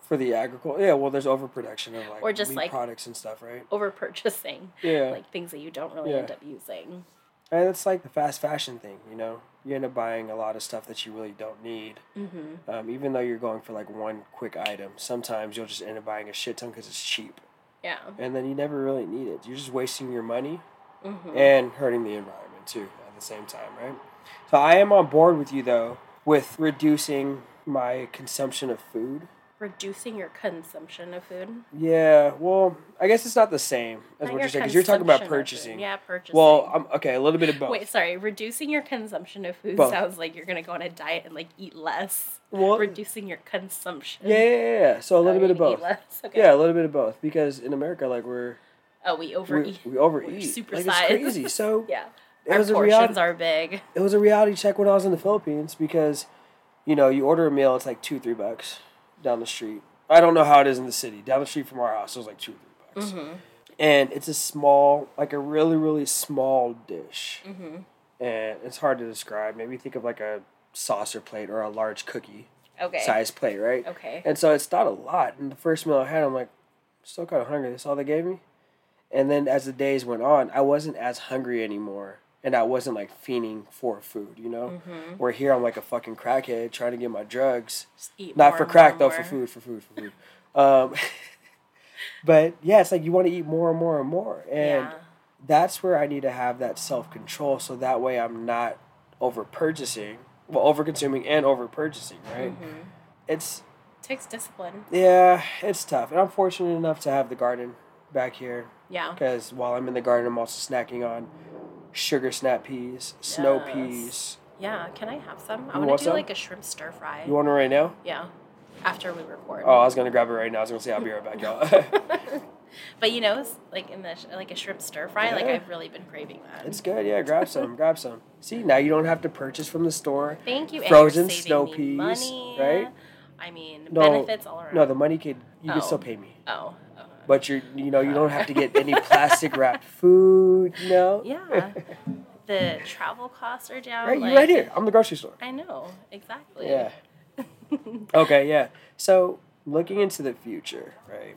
Speaker 1: For the agriculture, yeah. Well, there's overproduction of like
Speaker 2: Or just,
Speaker 1: meat
Speaker 2: like-
Speaker 1: products and stuff, right?
Speaker 2: over purchasing,
Speaker 1: Yeah.
Speaker 2: like things that you don't really
Speaker 1: Yeah.
Speaker 2: end up using.
Speaker 1: And it's like the fast fashion thing, you know. You end up buying a lot of stuff that you really don't need.
Speaker 2: Mm-hmm.
Speaker 1: Um, even though you're going for like one quick item, sometimes you'll just end up buying a shit ton because it's cheap,
Speaker 2: Yeah.
Speaker 1: and then you never really need it. You're just wasting your money
Speaker 2: Mm-hmm.
Speaker 1: and hurting the environment too at the same time, right? So I am on board with you though with reducing my consumption of food.
Speaker 2: Reducing your consumption of food.
Speaker 1: Yeah, well, I guess it's not the same as
Speaker 2: Not
Speaker 1: what you're saying because you're talking about
Speaker 2: consumption of food.
Speaker 1: purchasing.
Speaker 2: Yeah, purchasing.
Speaker 1: Well, I'm okay. A little bit of both.
Speaker 2: Wait, sorry. Reducing your consumption of food
Speaker 1: Both.
Speaker 2: sounds like you're gonna go on a diet and like eat less.
Speaker 1: well,
Speaker 2: Reducing your consumption.
Speaker 1: yeah, yeah, yeah, yeah. So a
Speaker 2: Oh,
Speaker 1: little
Speaker 2: you're
Speaker 1: bit of both.
Speaker 2: Okay.
Speaker 1: Yeah, a little bit of both because in America, like we're
Speaker 2: Oh, we
Speaker 1: we,
Speaker 2: overeat.
Speaker 1: we overeat.
Speaker 2: super
Speaker 1: like it's
Speaker 2: sized.
Speaker 1: crazy. So
Speaker 2: yeah.
Speaker 1: it
Speaker 2: Our
Speaker 1: was a
Speaker 2: portions
Speaker 1: reality.
Speaker 2: are big.
Speaker 1: It was a reality check when I was in the Philippines because, you know, you order a meal, it's like two, three bucks down the street. I don't know how it is in the city. Down the street from our house, it was like two, or three bucks.
Speaker 2: Mm-hmm.
Speaker 1: And it's a small, like a really, really small dish.
Speaker 2: Mm-hmm.
Speaker 1: And it's hard to describe. Maybe think of like a saucer plate or a large cookie
Speaker 2: Okay.
Speaker 1: size plate, right?
Speaker 2: Okay.
Speaker 1: And so it's not a lot. And the first meal I had, I'm like, still kind of hungry. That's all they gave me. And then as the days went on, I wasn't as hungry anymore. And I wasn't like fiending for food, you know?
Speaker 2: Mm-hmm.
Speaker 1: Where here I'm like a fucking crackhead trying to get my drugs.
Speaker 2: Eat
Speaker 1: Not for crack though, for food, for food, for food. um, but yeah, it's like you want to eat more and more and more. And
Speaker 2: yeah.
Speaker 1: that's where I need to have that self control so that way I'm not over purchasing, well, over consuming and over purchasing, right?
Speaker 2: Mm-hmm.
Speaker 1: It's
Speaker 2: Takes discipline.
Speaker 1: yeah, it's tough. And I'm fortunate enough to have the garden back here
Speaker 2: Yeah.
Speaker 1: because while I'm in the garden, I'm also snacking on sugar snap peas, snow
Speaker 2: Yes.
Speaker 1: peas.
Speaker 2: Yeah. Can I have some? I want to do
Speaker 1: some?
Speaker 2: like a shrimp stir fry.
Speaker 1: You want it right now?
Speaker 2: yeah. After we record.
Speaker 1: Oh, I was gonna grab it right now. I was gonna say I'll be right back, y'all.
Speaker 2: but you know, like in the like a shrimp stir fry, like I've really been craving that.
Speaker 1: it's good. Yeah, grab some. Grab some. See, now you don't have to purchase from the store.
Speaker 2: Thank you.
Speaker 1: Frozen snow peas,
Speaker 2: money.
Speaker 1: right?
Speaker 2: I mean,
Speaker 1: No,
Speaker 2: benefits all around.
Speaker 1: No, the money could you
Speaker 2: Oh.
Speaker 1: still pay me,
Speaker 2: oh.
Speaker 1: But you're you know you don't have to get any plastic wrapped food. You know.
Speaker 2: Yeah. the travel costs are down.
Speaker 1: Right,
Speaker 2: like-
Speaker 1: right here. I'm the grocery store.
Speaker 2: I know exactly.
Speaker 1: Yeah. Okay, yeah. So looking into the future, right?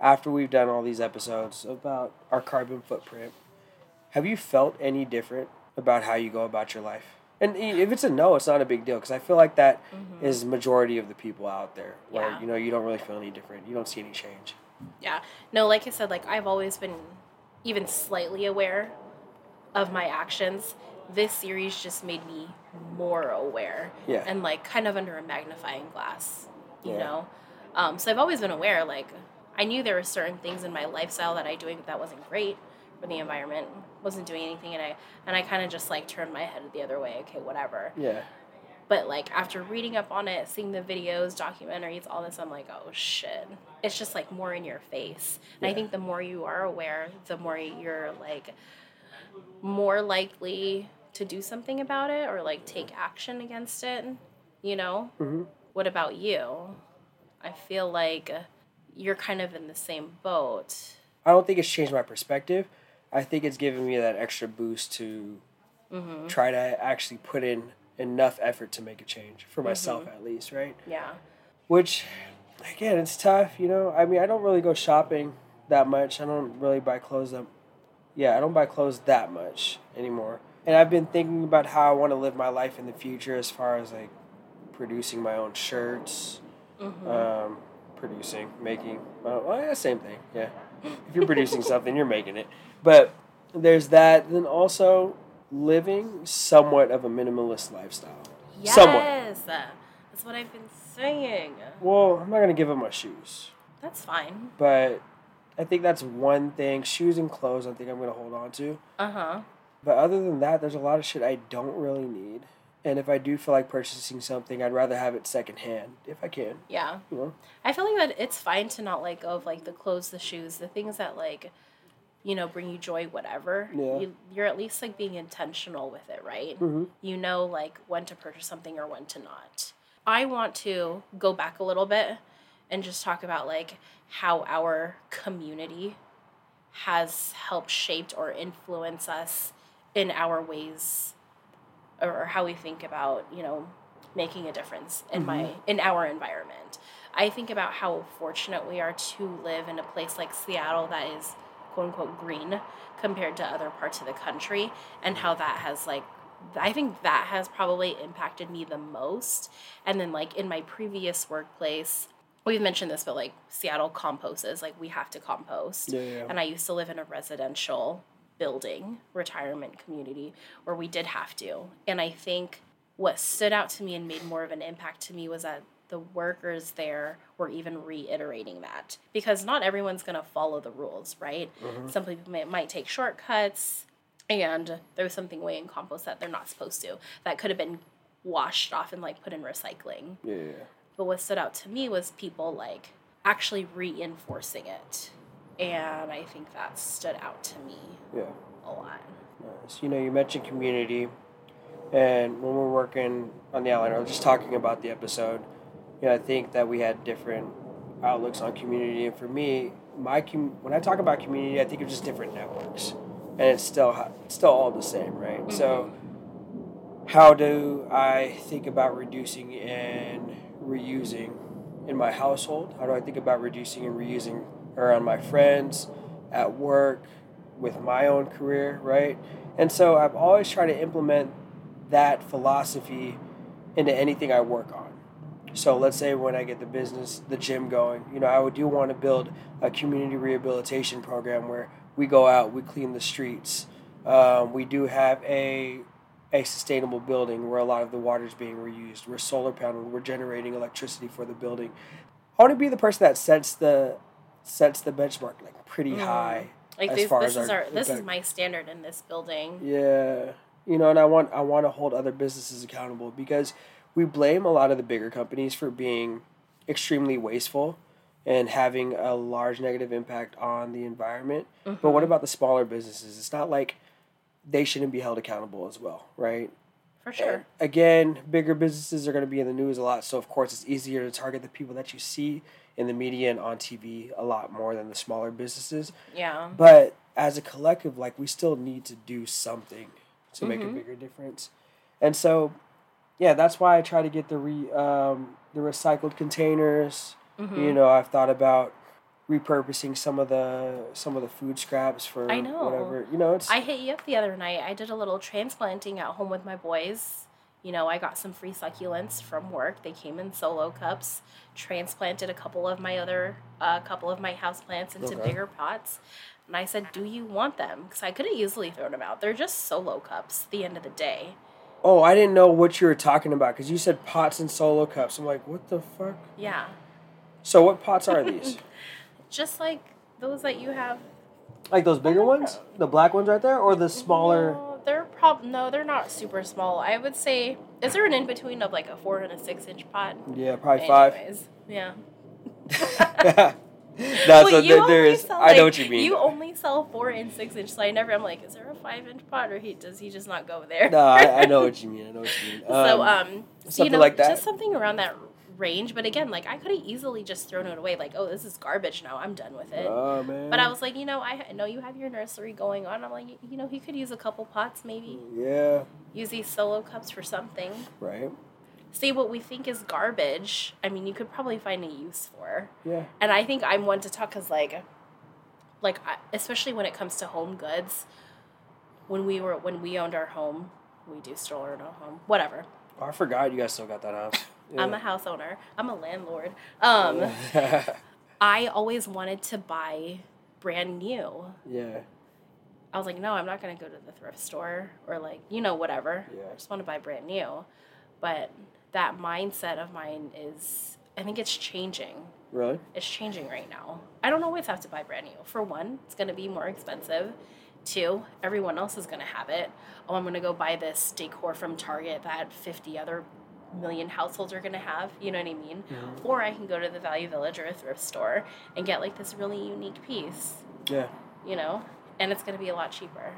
Speaker 1: After we've done all these episodes about our carbon footprint, have you felt any different about how you go about your life? And if it's a no, it's not a big deal because I feel like that mm-hmm. is majority of the people out there. Where
Speaker 2: Yeah.
Speaker 1: you know you don't really feel any different. You don't see any change.
Speaker 2: Yeah. No, like I said, like I've always been even slightly aware of my actions. This series just made me more aware.
Speaker 1: Yeah.
Speaker 2: And like kind of under a magnifying glass, you
Speaker 1: Yeah.
Speaker 2: know? Um, so I've always been aware, like I knew there were certain things in my lifestyle that I doing that wasn't great for the environment, wasn't doing anything and I and I kind of just like turned my head the other way, okay, whatever.
Speaker 1: Yeah.
Speaker 2: But like after reading up on it, seeing the videos, documentaries, all this, I'm like, oh shit. It's just like more in your face. And I think the more you are aware, the more you're like more likely to do something about it or like take action against it. You know?
Speaker 1: Mhm.
Speaker 2: What about you? I feel like you're kind of in the same boat.
Speaker 1: I don't think it's changed my perspective. I think it's given me that extra boost to
Speaker 2: Mm-hmm.
Speaker 1: try to actually put in enough effort to make a change for myself
Speaker 2: Mm-hmm.
Speaker 1: at least, right?
Speaker 2: Yeah.
Speaker 1: Which, again, it's tough. You know, I mean, I don't really go shopping that much. I don't really buy clothes that. Yeah, I don't buy clothes that much anymore. And I've been thinking about how I want to live my life in the future, as far as like producing my own shirts,
Speaker 2: Mm-hmm.
Speaker 1: um, producing, making. Well, well, yeah, same thing. Yeah, if you're producing something, you're making it. But there's that. Then also living somewhat of a minimalist lifestyle.
Speaker 2: Yes.
Speaker 1: Somewhat.
Speaker 2: That's what I've been saying.
Speaker 1: Well, I'm not gonna give up my shoes.
Speaker 2: That's fine.
Speaker 1: but I think that's one thing. Shoes and clothes, I think I'm gonna hold on to.
Speaker 2: Uh huh.
Speaker 1: But other than that, there's a lot of shit I don't really need. And if I do feel like purchasing something, I'd rather have it secondhand if I can.
Speaker 2: Yeah.
Speaker 1: You know?
Speaker 2: I feel like that it's fine to not let go of like the clothes, the shoes, the things that like, you know, bring you joy, whatever.
Speaker 1: Yeah.
Speaker 2: You, you're at least like being intentional with it, right?
Speaker 1: Mm-hmm.
Speaker 2: You know, like when to purchase something or when to not. I want to go back a little bit and just talk about like how our community has helped shaped or influence us in our ways or how we think about you know making a difference in my in our environment i think about how fortunate we are to live in a place like seattle that is quote unquote green compared to other parts of the country and how that has like i think that has probably impacted me the most and then like in my previous workplace we've mentioned this but like seattle composes like we have to compost
Speaker 1: Yeah, yeah.
Speaker 2: and I used to live in a residential building, retirement community, where we did have to. And I think what stood out to me and made more of an impact to me was that the workers there were even reiterating that because not everyone's going to follow the rules, right? Mm-hmm. Some people may, might take shortcuts, and there's something way in compost that they're not supposed to that could have been washed off and like put in recycling.
Speaker 1: Yeah, yeah.
Speaker 2: But what stood out to me was people like actually reinforcing it. And I think that stood out to me
Speaker 1: Yeah.
Speaker 2: a lot.
Speaker 1: Nice. You know, you mentioned community, and when we're working on the outline, or just talking about the episode, you know, I think that we had different outlooks on community. And for me, my com- when I talk about community, I think of just different networks, and it's still it's still all the same, right? So, mm-hmm. how do I think about reducing and reusing in my household? How do I think about reducing and reusing around my friends, at work, with my own career, right? And so I've always tried to implement that philosophy into anything I work on. So let's say when I get the business, the gym going, you know, I would do want to build a community rehabilitation program where we go out, we clean the streets. Um, we do have a a sustainable building where a lot of the water is being reused. We're solar paneled. We're generating electricity for the building. I want to be the person that sets the sets the benchmark like pretty high.
Speaker 2: Like
Speaker 1: as
Speaker 2: this,
Speaker 1: far
Speaker 2: this
Speaker 1: as
Speaker 2: is
Speaker 1: our
Speaker 2: our this is my standard in this building.
Speaker 1: Yeah. You know, and I want I want to hold other businesses accountable because we blame a lot of the bigger companies for being extremely wasteful and having a large negative impact on the environment. But what mm-hmm. about the smaller businesses? It's not like they shouldn't be held accountable as well, right?
Speaker 2: For sure.
Speaker 1: Again, bigger businesses are going to be in the news a lot, so of course it's easier to target the people that you see in the media and on TV a lot more than the smaller businesses.
Speaker 2: Yeah.
Speaker 1: But as a collective, like we still need to do something to make a mm-hmm. bigger difference. And so, yeah, that's why I try to get the re um, the recycled containers.
Speaker 2: Mm-hmm.
Speaker 1: You know, I've thought about repurposing some of the some of the food scraps for
Speaker 2: I know.
Speaker 1: whatever. You know, it's
Speaker 2: I hit you up the other night. I did a little transplanting at home with my boys. You know, I got some free succulents from work. They came in solo cups. Transplanted a couple of my other, a uh, couple of my house plants into
Speaker 1: Okay.
Speaker 2: bigger pots. And I said, "Do you want them?" Because I could have easily thrown them out. They're just solo cups. At the end of the day,
Speaker 1: Oh, I didn't know what you were talking about because you said pots and solo cups. I'm like, what the fuck?
Speaker 2: yeah,
Speaker 1: So what pots are these?
Speaker 2: just like those that you have.
Speaker 1: like those bigger ones, the black ones right there, or the smaller?
Speaker 2: No, they're prob no, they're not super small. I would say, is there an in between of like a four and a six inch pot?
Speaker 1: Yeah, probably five.
Speaker 2: Anyways, yeah.
Speaker 1: no,
Speaker 2: Well,
Speaker 1: so
Speaker 2: you
Speaker 1: there, there is.
Speaker 2: sell,
Speaker 1: I know what you mean.
Speaker 2: You only sell four and six inch, so I never. I'm like, is there a five inch pot, or he does he just not go there?
Speaker 1: no, I, I know what you mean. I know what you mean.
Speaker 2: so
Speaker 1: Um,
Speaker 2: um, so, you know,
Speaker 1: like
Speaker 2: just something around that range. But again, like I could have easily just thrown it away. Like, oh, this is garbage now. I'm done with it.
Speaker 1: Oh man.
Speaker 2: But I was like, you know, I I know you have your nursery going on. I'm like, you know, he could use a couple pots, maybe
Speaker 1: Yeah.
Speaker 2: use these solo cups for something.
Speaker 1: Right.
Speaker 2: See what we think is garbage. I mean, you could probably find a use for.
Speaker 1: Yeah.
Speaker 2: And I think I'm one to talk because, like, like especially when it comes to home goods. When we were when we owned our home, we do still own our home. Whatever.
Speaker 1: Oh, I forgot you guys still got that house.
Speaker 2: I'm a house owner. I'm a landlord. Um, I always wanted to buy brand new.
Speaker 1: yeah.
Speaker 2: I was like, no, I'm not gonna go to the thrift store or like you know whatever.
Speaker 1: Yeah.
Speaker 2: I just want to buy brand new. But that mindset of mine is, I think it's changing.
Speaker 1: Really?
Speaker 2: It's changing right now. I don't always have to buy brand new. For one, it's gonna be more expensive. Two, everyone else is gonna have it. Oh, I'm gonna go buy this decor from Target that 50 other million households are gonna have. You know what I mean?
Speaker 1: Mhm.
Speaker 2: Or I can go to the Value Village or a thrift store and get like this really unique piece
Speaker 1: Yeah.
Speaker 2: you know, and it's gonna be a lot cheaper.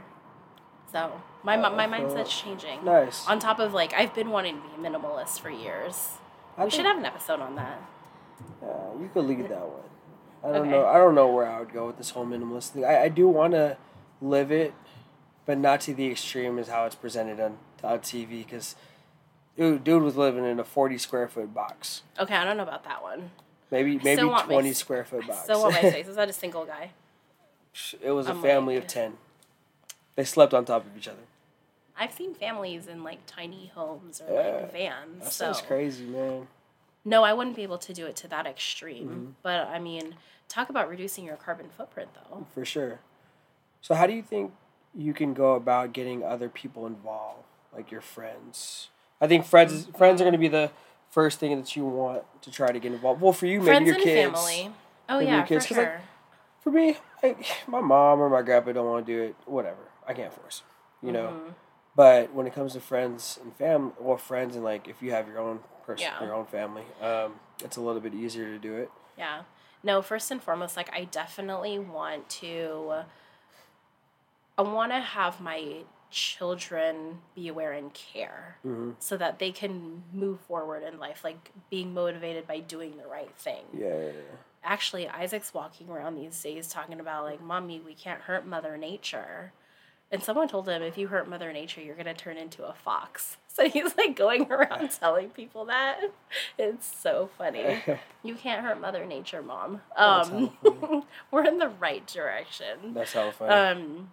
Speaker 2: So my mi- my uh, mindset's changing.
Speaker 1: Nice.
Speaker 2: On top of like I've been wanting to be a minimalist for years.
Speaker 1: I
Speaker 2: we should have an episode on that.
Speaker 1: Yeah, you could lead that one. I don't
Speaker 2: Okay.
Speaker 1: know. I don't know where I would go with this whole minimalist thing. I, I do want to live it, but not to the extreme as how it's presented on on TV. Because dude, dude was living in a forty square foot box.
Speaker 2: Okay, I don't know about that one.
Speaker 1: Maybe
Speaker 2: I
Speaker 1: maybe
Speaker 2: want my
Speaker 1: twenty square foot
Speaker 2: I
Speaker 1: box.
Speaker 2: still want my space. Is that a single guy?
Speaker 1: it was a
Speaker 2: I'm
Speaker 1: family
Speaker 2: like-
Speaker 1: of ten. They slept on top of each other.
Speaker 2: I've seen families in like tiny homes or
Speaker 1: Yeah,
Speaker 2: like vans.
Speaker 1: That
Speaker 2: so
Speaker 1: sounds crazy, man.
Speaker 2: no, I wouldn't be able to do it to that extreme.
Speaker 1: Mm-hmm.
Speaker 2: But I mean, talk about reducing your carbon footprint though.
Speaker 1: For sure. So how do you think you can go about getting other people involved, like your friends? I think friends
Speaker 2: Mm-hmm.
Speaker 1: friends are going to be the first thing that you want to try to get involved. Well, for you, maybe
Speaker 2: Friends
Speaker 1: your
Speaker 2: and
Speaker 1: kids.
Speaker 2: family. Oh yeah,
Speaker 1: your kids,
Speaker 2: for
Speaker 1: 'cause, like,
Speaker 2: sure.
Speaker 1: For me, like, my mom or my grandpa don't want to do it. Whatever, I can't force. You know.
Speaker 2: Mhm.
Speaker 1: But when it comes to friends and family, or friends and like if you have your own person,
Speaker 2: Yeah.
Speaker 1: your own family, um, it's a little bit easier to do it.
Speaker 2: Yeah. No, first and foremost, like I definitely want to I want to have my children be aware and care
Speaker 1: Mm-hmm.
Speaker 2: so that they can move forward in life like being motivated by doing the right thing.
Speaker 1: Yeah, yeah, yeah.
Speaker 2: Actually, Isaac's walking around these days talking about like, "Mommy, we can't hurt mother nature." And someone told him, "If you hurt mother nature, you're going to turn into a fox." So he's like going around telling people that. It's so funny. You can't hurt Mother Nature, Mom. Um, we're in the right direction.
Speaker 1: That's hella funny.
Speaker 2: Um,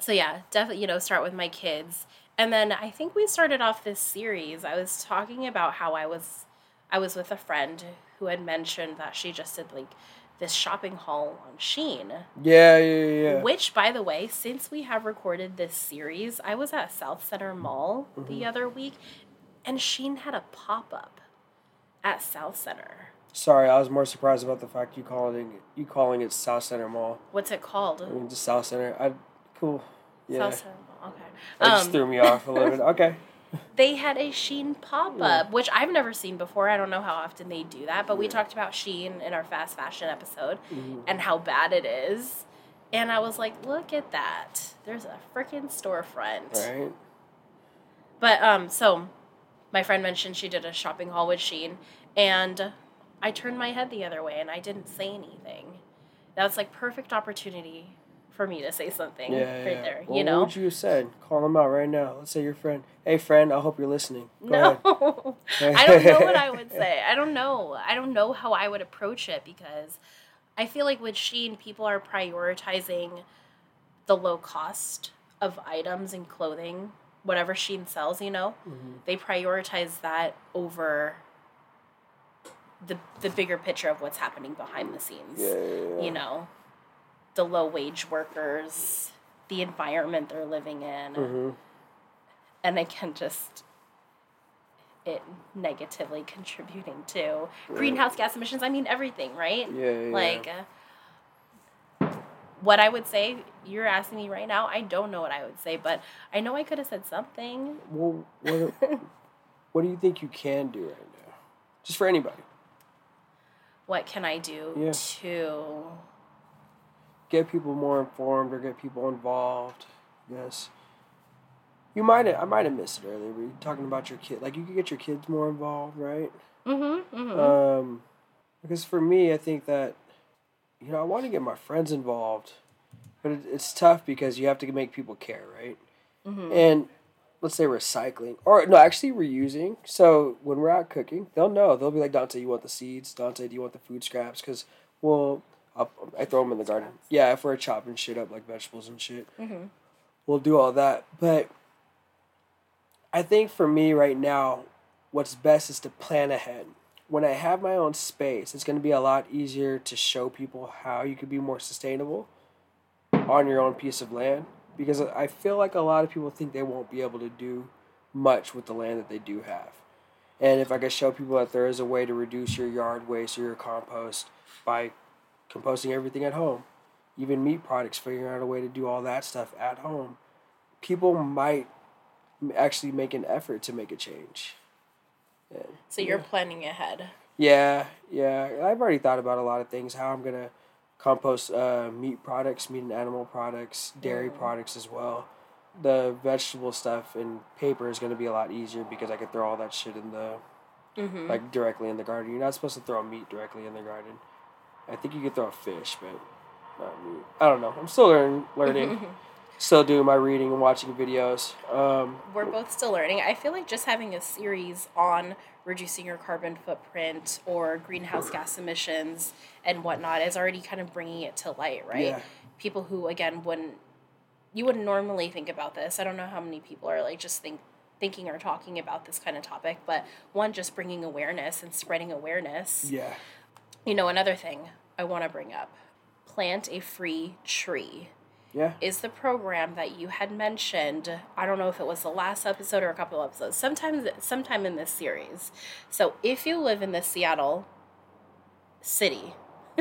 Speaker 2: so yeah, definitely, you know, start with my kids, and then I think we started off this series. I was talking about how I was, I was with a friend who had mentioned that she just did like this shopping haul on Shein.
Speaker 1: yeah, yeah, yeah.
Speaker 2: Which, by the way, since we have recorded this series, I was at Southcenter Mall
Speaker 1: Mm-hmm.
Speaker 2: the other week, and Shein had a pop up at Southcenter.
Speaker 1: Sorry, I was more surprised about the fact you calling it you calling it Southcenter Mall.
Speaker 2: What's it called?
Speaker 1: I mean, just Southcenter. I cool. Yeah,
Speaker 2: Southcenter Mall. Okay.
Speaker 1: that just
Speaker 2: Um,
Speaker 1: threw me off a little bit. Okay.
Speaker 2: They had a Shein pop up, which I've never seen before. I don't know how often they do that, but we talked about Shein in our fast fashion episode
Speaker 1: Mhm.
Speaker 2: and how bad it is. And I was like, look at that. There's a freaking storefront.
Speaker 1: Right.
Speaker 2: But um, so my friend mentioned she did a shopping haul with Shein, and I turned my head the other way and I didn't say anything. That was like perfect opportunity for me to say something
Speaker 1: Yeah,
Speaker 2: right
Speaker 1: yeah.
Speaker 2: there.
Speaker 1: Well,
Speaker 2: you know?
Speaker 1: What would you have said? Call them out right now. Let's say your friend. Hey, friend. I hope you're listening. Go
Speaker 2: no,
Speaker 1: ahead.
Speaker 2: I don't know what I would say. I don't know. I don't know how I would approach it because I feel like with Shein, people are prioritizing the low cost of items and clothing whatever Shein sells, you know,
Speaker 1: Mm-hmm.
Speaker 2: they prioritize that over the the bigger picture of what's happening behind the scenes.
Speaker 1: Yeah, yeah, yeah.
Speaker 2: You know, the low wage workers, the environment they're living in,
Speaker 1: Mm-hmm.
Speaker 2: and again, just it negatively contributing to greenhouse gas emissions. I mean, everything, right?
Speaker 1: Yeah, yeah, yeah.
Speaker 2: Like, uh, what I would say, you're asking me right now, I don't know what I would say, but I know I could have said something.
Speaker 1: Well, what, what do you think you can do right now? Just for anybody.
Speaker 2: What can I do
Speaker 1: Yeah.
Speaker 2: to.
Speaker 1: Get people more informed or get people involved. Yes. You might have, I might have missed it earlier. We were talking about your kid. Like you could get your kids more involved, right?
Speaker 2: Mm-hmm, mm-hmm.
Speaker 1: Um, because for me, I think that, you know, I want to get my friends involved, but it, it's tough because you have to make people care, right?
Speaker 2: Mm-hmm.
Speaker 1: And let's say recycling, or no, actually reusing. So when we're out cooking, they'll know. They'll be like, Dante, you want the seeds? Dante, do you want the food scraps? Because, well, I'll, I throw them in the garden. Yeah, if we're chopping shit up like vegetables and shit,
Speaker 2: Mhm.
Speaker 1: we'll do all that. But I think for me right now, what's best is to plan ahead. When I have my own space, it's going to be a lot easier to show people how you could be more sustainable on your own piece of land because I feel like a lot of people think they won't be able to do much with the land that they do have. And if I could show people that there is a way to reduce your yard waste or your compost by composting everything at home, even meat products, figuring out a way to do all that stuff at home, people might actually make an effort to make a change. And,
Speaker 2: So you're planning ahead.
Speaker 1: yeah, yeah. I've already thought about a lot of things. How I'm gonna compost uh, meat products, meat and animal products, dairy products as well. The vegetable stuff and paper is gonna be a lot easier because I can throw all that shit in the
Speaker 2: Mm-hmm.
Speaker 1: like directly in the garden. You're not supposed to throw meat directly in the garden. I think you could throw a fish, but not meat. I don't know. I'm still learning. Learning. still doing my reading and watching videos. Um,
Speaker 2: We're both still learning. I feel like just having a series on reducing your carbon footprint or greenhouse gas emissions and whatnot is already kind of bringing it to light, right?
Speaker 1: Yeah.
Speaker 2: People who, again, wouldn't you wouldn't normally think about this. I don't know how many people are like just think thinking or talking about this kind of topic, but one just bringing awareness and spreading awareness.
Speaker 1: yeah.
Speaker 2: You know, another thing I want to bring up: plant a free tree
Speaker 1: Yeah.
Speaker 2: is the program that you had mentioned. I don't know if it was the last episode or a couple episodes. Sometimes, sometime in this series. So, if you live in the Seattle city,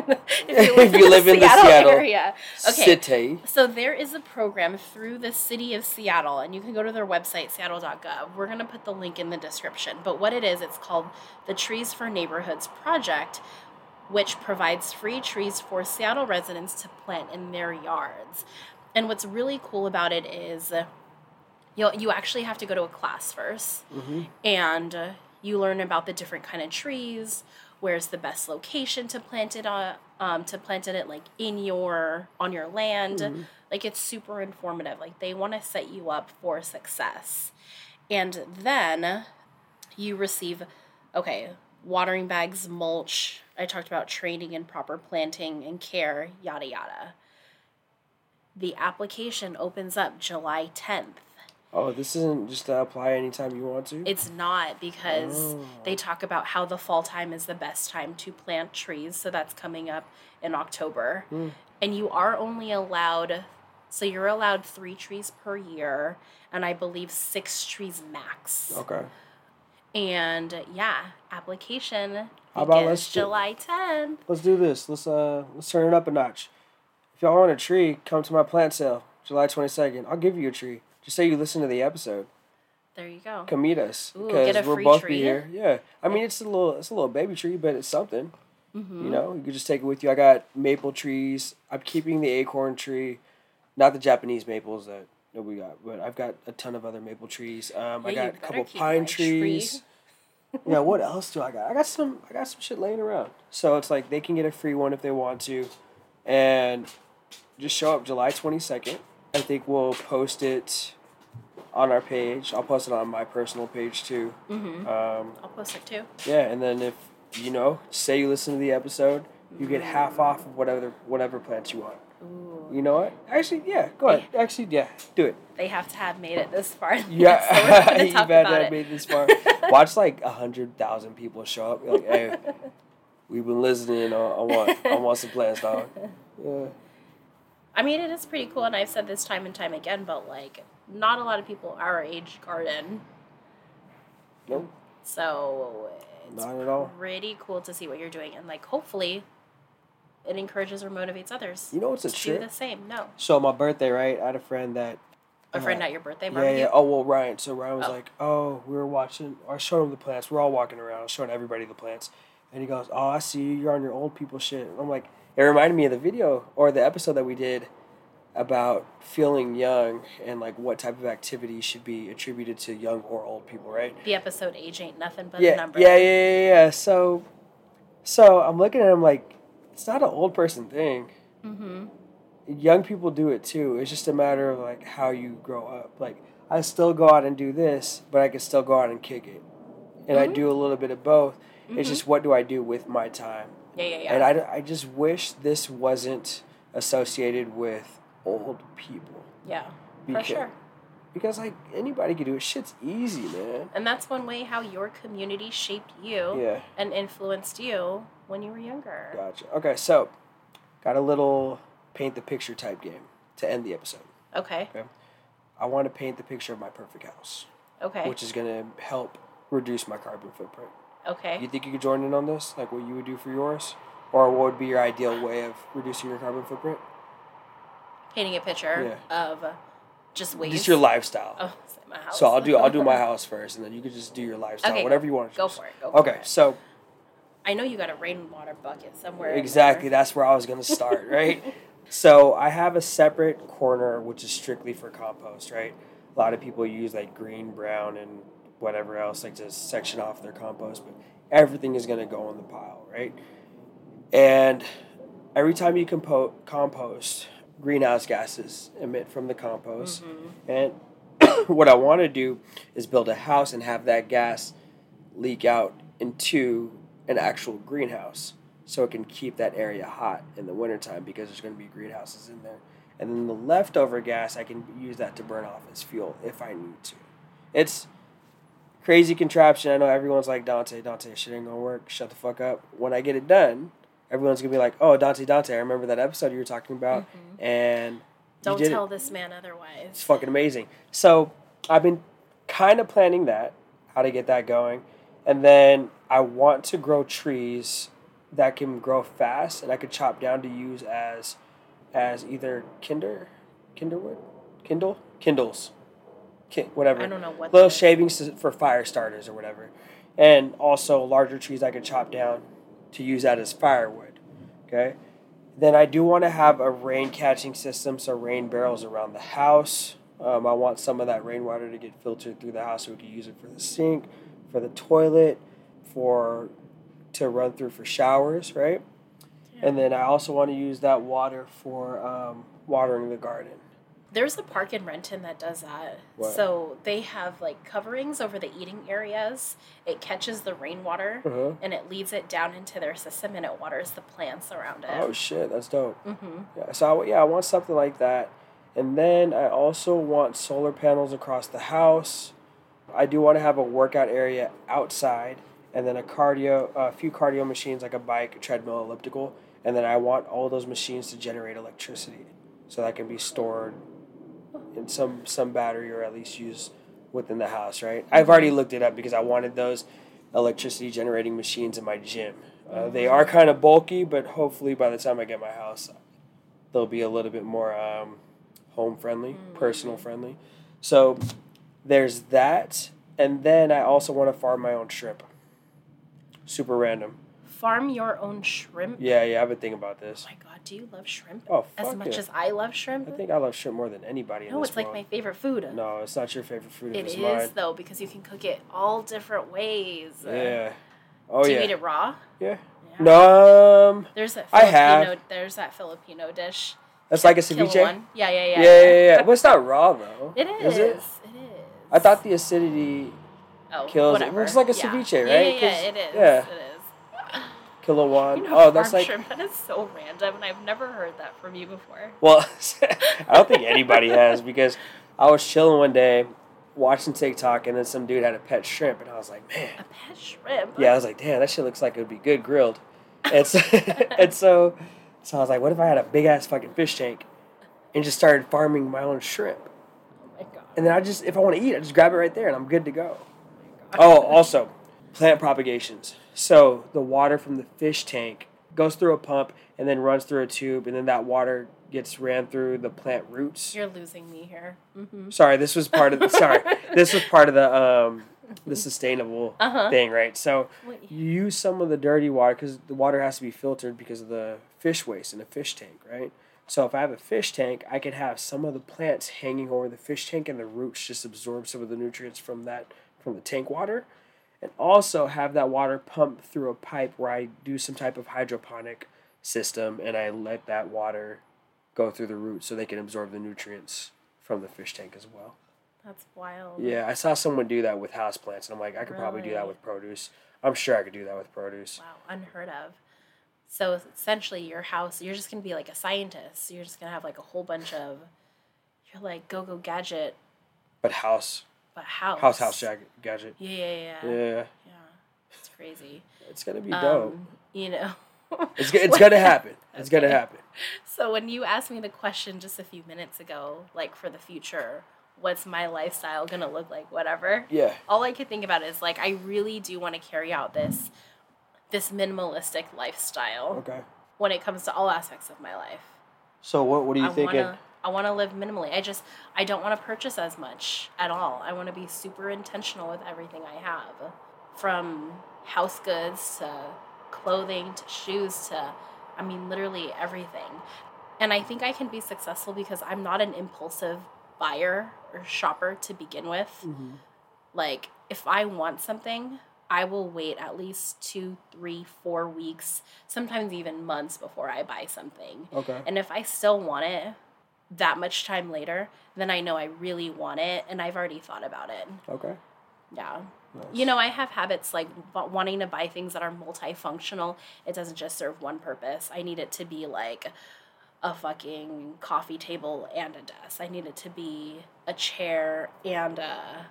Speaker 1: If you live in the Seattle
Speaker 2: area, okay.
Speaker 1: City.
Speaker 2: So there is a program through the city of Seattle, and you can go to their website, seattle.gov. We're going to put the link in the description. But what it is, it's called the Trees for Neighborhoods Project, which provides free trees for Seattle residents to plant in their yards. And what's really cool about it is you you actually have to go to a class 1st
Speaker 1: Mm-hmm.
Speaker 2: and uh, you learn about the different kind of trees where's the best location to plant it on um, to plant it like in your on your land. Like it's super informative. Like they want to set you up for success. And then you receive okay watering bags mulch i talked about training and proper planting and care yada yada the application opens up july 10th
Speaker 1: Oh, this isn't just to apply anytime you want to.
Speaker 2: it's not because
Speaker 1: Oh.
Speaker 2: they talk about how the fall time is the best time to plant trees. So that's coming up in October.
Speaker 1: Hmm.
Speaker 2: And you are only allowed, so you're allowed three trees per year, and I believe six trees max.
Speaker 1: okay.
Speaker 2: And yeah, application
Speaker 1: How about let's do-
Speaker 2: July 10th.
Speaker 1: Let's do this. Let's uh let's turn it up a notch. If y'all want a tree, come to my plant sale, July twenty second. I'll give you a tree. Just say you listen to the episode.
Speaker 2: There you go.
Speaker 1: Come meet us
Speaker 2: Ooh,
Speaker 1: because we'll
Speaker 2: free
Speaker 1: both
Speaker 2: tree?
Speaker 1: be here. Yeah, I mean it's a little it's a little baby tree, but it's something.
Speaker 2: Mm-hmm.
Speaker 1: You know, you could just take it with you. I got maple trees. I'm keeping the acorn tree, not the Japanese maples that, that we got, but I've got a ton of other maple trees. Um, I
Speaker 2: Yeah, you
Speaker 1: got a couple pine
Speaker 2: my tree.
Speaker 1: trees. yeah, what else do I got? I got some. I got some shit laying around. So it's like they can get a free one if they want to, and just show up July twenty second. I think we'll post it on our page. I'll post it on my personal page too.
Speaker 2: Mm-hmm.
Speaker 1: Um,
Speaker 2: I'll post it too.
Speaker 1: yeah, and then if you know, say you listen to the episode, you get half off of whatever whatever plants you want. You know what? Actually, yeah. Go ahead. Actually, yeah. Do it.
Speaker 2: They have to have made it this far.
Speaker 1: Yeah,
Speaker 2: so
Speaker 1: you better have
Speaker 2: it.
Speaker 1: made this far. Watch like a hundred thousand people show up. Like, hey, we've been listening. I, I want, I want some plants, dog. Yeah.
Speaker 2: I mean, it is pretty cool, and I've said this time and time again, but like, not a lot of people our age garden.
Speaker 1: Nope.
Speaker 2: So it's
Speaker 1: Not at all.
Speaker 2: pretty cool to see what you're doing, and like, hopefully, it encourages or motivates others
Speaker 1: You know what's a
Speaker 2: to do the same. No,
Speaker 1: So my birthday, right? I had a friend that.
Speaker 2: a friend
Speaker 1: uh,
Speaker 2: at your birthday
Speaker 1: Yeah,
Speaker 2: barbecue.
Speaker 1: yeah. Oh well, Ryan. So Ryan was
Speaker 2: Oh.
Speaker 1: like, "Oh, we were watching. I showed him the plants. We're all walking around. Showing everybody the plants." And he goes, "Oh, I see you. You're on your old people shit." And I'm like, it reminded me of the video or the episode that we did about feeling young and like what type of activity should be attributed to young or old people, right?
Speaker 2: The episode age ain't nothing but
Speaker 1: yeah,
Speaker 2: a number.
Speaker 1: yeah, yeah, yeah, yeah. So, so I'm looking at him like, it's not an old person thing.
Speaker 2: Mm-hmm.
Speaker 1: young people do it too. It's just a matter of like how you grow up. Like I still go out and do this, but I can still go out and kick it, and I
Speaker 2: Mhm.
Speaker 1: do a little bit of both.
Speaker 2: Mhm.
Speaker 1: It's just what do I do with my time,
Speaker 2: Yeah, yeah, yeah.
Speaker 1: and I, I just wish this wasn't associated with old people.
Speaker 2: yeah, for
Speaker 1: Because,
Speaker 2: sure.
Speaker 1: Because like anybody can do it. Shit's easy, man.
Speaker 2: And that's one way how your community shaped you
Speaker 1: Yeah,
Speaker 2: and influenced you when you were younger.
Speaker 1: gotcha. Okay, so got a little paint the picture type game to end the episode.
Speaker 2: Okay. Okay.
Speaker 1: I want to paint the picture of my perfect house.
Speaker 2: Okay.
Speaker 1: which is going to help reduce my carbon footprint.
Speaker 2: okay.
Speaker 1: You think you could join in on this? Like what you would do for yours? Or what would be your ideal way of reducing your carbon footprint?
Speaker 2: Painting a picture yeah. of just ways.
Speaker 1: Just your lifestyle.
Speaker 2: Oh, my house.
Speaker 1: So I'll do I'll do my house first and then you can just do your lifestyle,
Speaker 2: Okay,
Speaker 1: whatever you want to
Speaker 2: Go
Speaker 1: choose.
Speaker 2: for it. Go for
Speaker 1: Okay,
Speaker 2: it.
Speaker 1: so
Speaker 2: I know you got a rainwater bucket somewhere.
Speaker 1: exactly that's where I was going to start, right? So I have a separate corner which is strictly for compost, right? A lot of people use like green, brown, and whatever else, like to section off their compost, but everything is going to go in the pile, right? And every time you compo- compost, greenhouse gases emit from the compost.
Speaker 2: Mhm.
Speaker 1: And what I want to do is build a house and have that gas leak out into an actual greenhouse so it can keep that area hot in the wintertime because there's going to be greenhouses in there. And then the leftover gas, I can use that to burn off as fuel if I need to. It's crazy contraption. I know everyone's like, Dante, Dante, shit ain't going to work. Shut the fuck up. When I get it done, everyone's to be like, oh, Dante, Dante, I remember that episode you were talking about. Mm-hmm. And
Speaker 2: Don't
Speaker 1: did it.
Speaker 2: tell this man otherwise.
Speaker 1: It's fucking amazing. So I've been kind of planning that, how to get that going. And then I want to grow trees that can grow fast and I could chop down to use as as either kinder kinderwood kindle kindles Kin, whatever
Speaker 2: I don't know what.
Speaker 1: little shavings for fire starters or whatever and also larger trees i could chop down to use that as firewood okay? Then i do want to have a rain catching system so rain barrels around the house. Um, i want some of that rainwater to get filtered through the house so we can use it for the sink for the toilet for to run through for showers right? And then i also want to use that water for um, watering the garden
Speaker 2: There's a park in Renton that does that. So they have like coverings over the eating areas. It catches the rainwater
Speaker 1: uh-huh.
Speaker 2: and it leads it down into their system and it waters the plants around it.
Speaker 1: oh shit that's dope
Speaker 2: mm-hmm.
Speaker 1: Yeah, so I, yeah, I want something like that, and then I also want solar panels across the house. I do want to have a workout area outside, and then a cardio, a few cardio machines like a bike, a treadmill, elliptical, and then I want all those machines to generate electricity, so that can be stored in some some battery or at least use within the house. Right? I've already looked it up because I wanted those electricity generating machines in my gym. Uh, they are kind of bulky, but hopefully by the time I get my house, they'll be a little bit more um, home friendly, personal friendly. So there's that, and then I also want to farm my own shrimp. Super random.
Speaker 2: Farm your own shrimp.
Speaker 1: Yeah, yeah, I've been thinking about
Speaker 2: Oh
Speaker 1: this.
Speaker 2: my god, do you love shrimp?
Speaker 1: Oh,
Speaker 2: as much
Speaker 1: yeah.
Speaker 2: as I love shrimp?
Speaker 1: I think I love shrimp more than anybody
Speaker 2: no, it's like my favorite food.
Speaker 1: No, it's not your favorite food. It's mine.
Speaker 2: though because you can cook it all different ways.
Speaker 1: Yeah. Oh
Speaker 2: Do
Speaker 1: yeah.
Speaker 2: you eat it raw?
Speaker 1: Yeah.
Speaker 2: Yeah.
Speaker 1: No, um,
Speaker 2: There's that
Speaker 1: I
Speaker 2: Filipino.
Speaker 1: have.
Speaker 2: There's that Filipino dish.
Speaker 1: that's like a ceviche.
Speaker 2: Yeah, yeah,
Speaker 1: Yeah,
Speaker 2: yeah.
Speaker 1: yeah, yeah. yeah. But it's not raw though.
Speaker 2: It is.
Speaker 1: Is it?
Speaker 2: It is.
Speaker 1: I thought the acidity
Speaker 2: oh,
Speaker 1: kills it.
Speaker 2: whatever.
Speaker 1: It's like a
Speaker 2: Yeah.
Speaker 1: ceviche,
Speaker 2: Yeah,
Speaker 1: right?
Speaker 2: Yeah,
Speaker 1: 'Cause-
Speaker 2: yeah, it is.
Speaker 1: yeah.
Speaker 2: It is.
Speaker 1: Kilowan.
Speaker 2: You know,
Speaker 1: oh, that's like
Speaker 2: shrimp. That is so random, and I've never heard that from you before.
Speaker 1: well, I don't think anybody has because I was chilling one day watching TikTok and then some dude had a pet shrimp and I was like, man,
Speaker 2: A pet shrimp.
Speaker 1: yeah, I was like, damn, that shit looks like it would be good grilled. And so, and so, so I was like, what if I had a big ass fucking fish tank and just started farming my own shrimp?
Speaker 2: Oh my god.
Speaker 1: And then I just, if I want to eat, I just grab it right there and I'm good to go. Oh, oh also, plant propagations. So the water from the fish tank goes through a pump and then runs through a tube, and then that water gets ran through the plant roots.
Speaker 2: You're losing me here. Mm-hmm.
Speaker 1: Sorry, this was part of the sorry, this was part of the um the sustainable
Speaker 2: Uh-huh.
Speaker 1: thing, right? So
Speaker 2: Wait.
Speaker 1: you use some of the dirty water because the water has to be filtered because of the fish waste in a fish tank, right? So if I have a fish tank, I could have some of the plants hanging over the fish tank, and the roots just absorb some of the nutrients from that from the tank water, and also have that water pumped through a pipe where I do some type of hydroponic system, and I let that water go through the roots so they can absorb the nutrients from the fish tank as well.
Speaker 2: That's wild.
Speaker 1: Yeah, I saw someone do that with houseplants, and I'm like, I could probably do that with produce. I'm sure I could do that with produce.
Speaker 2: Wow, unheard of. So essentially, your house, you're just gonna be like a scientist. You're just gonna have like a whole bunch of, you're like go go gadget,
Speaker 1: But house,
Speaker 2: but house.
Speaker 1: house, house jag- gadget.
Speaker 2: Yeah, yeah, yeah. Yeah,
Speaker 1: Yeah,
Speaker 2: it's crazy.
Speaker 1: it's gonna be dope.
Speaker 2: Um, you know.
Speaker 1: It's, it's gonna happen. It's gonna happen.
Speaker 2: So when you asked me the question just a few minutes ago, like for the future, what's my lifestyle gonna look like? Whatever.
Speaker 1: Yeah.
Speaker 2: all I could think about is like I really do want to carry out this this minimalistic lifestyle
Speaker 1: Okay.
Speaker 2: when it comes to all aspects of my life.
Speaker 1: So what what are you
Speaker 2: I
Speaker 1: thinking?
Speaker 2: wanna I want to live minimally. I just I don't want to purchase as much at all. I want to be super intentional with everything I have, from house goods to clothing to shoes to I mean literally everything. And I think I can be successful because I'm not an impulsive buyer or shopper to begin with
Speaker 1: Mhm.
Speaker 2: like if i want something i will wait at least two three four weeks sometimes even months before i buy something
Speaker 1: Okay.
Speaker 2: and if i still want it that much time later then i know i really want it and i've already thought about it
Speaker 1: Okay.
Speaker 2: yeah
Speaker 1: Nice.
Speaker 2: you know i have habits like wanting to buy things that are multifunctional it doesn't just serve one purpose i need it to be like a fucking coffee table and a desk i need it to be a chair and a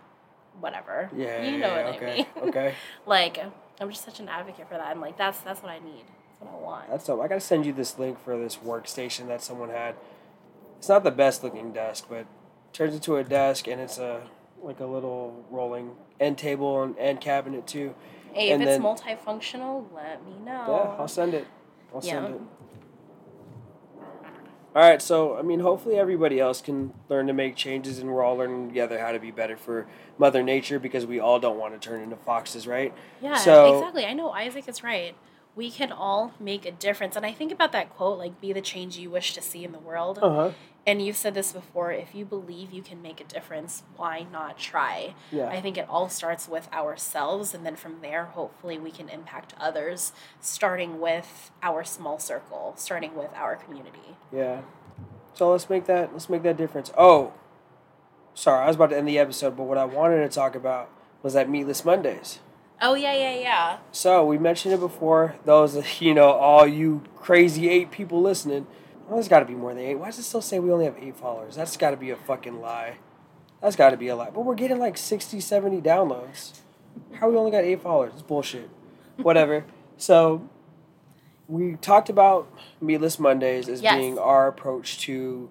Speaker 2: whatever
Speaker 1: Yeah.
Speaker 2: you know
Speaker 1: yeah,
Speaker 2: what
Speaker 1: okay.
Speaker 2: i mean
Speaker 1: okay.
Speaker 2: like i'm just such an advocate for that i'm like that's that's what i need that's what i want
Speaker 1: That's dope. I gotta send you this link for this workstation that someone had. It's not the best looking desk, but turns into a desk and it's a like a little rolling end table and end cabinet too.
Speaker 2: hey if
Speaker 1: and
Speaker 2: it's
Speaker 1: then-
Speaker 2: multifunctional let me know
Speaker 1: Yeah, I'll send it. I'll
Speaker 2: Yeah.
Speaker 1: send it. All right, so I mean, hopefully everybody else can learn to make changes, and we're all learning together how to be better for Mother Nature because we all don't want to turn into foxes, right?
Speaker 2: Yeah,
Speaker 1: So-
Speaker 2: exactly. I know Isaac is right. We can all make a difference. And I think about that quote, like, be the change you wish to see in the world.
Speaker 1: Uh huh.
Speaker 2: And you've said this before if you believe you can make a difference, why not try?
Speaker 1: Yeah.
Speaker 2: I think it all starts with ourselves. And then from there, hopefully, we can impact others, starting with our small circle, starting with our community.
Speaker 1: Yeah. So let's make that let's make that difference. Oh, sorry, I was about to end the episode, but what I wanted to talk about was that Meatless Mondays.
Speaker 2: Oh, yeah, yeah, yeah.
Speaker 1: So we mentioned it before. Those, you know, all you crazy eight people listening. Well, there's got to be more than eight. Why does it still say we only have eight followers? That's got to be a fucking lie. That's got to be a lie. But we're getting like 60, 70 downloads. How we only got eight followers? It's bullshit. Whatever. So we talked about Meatless Mondays as
Speaker 2: Yes.
Speaker 1: being our approach to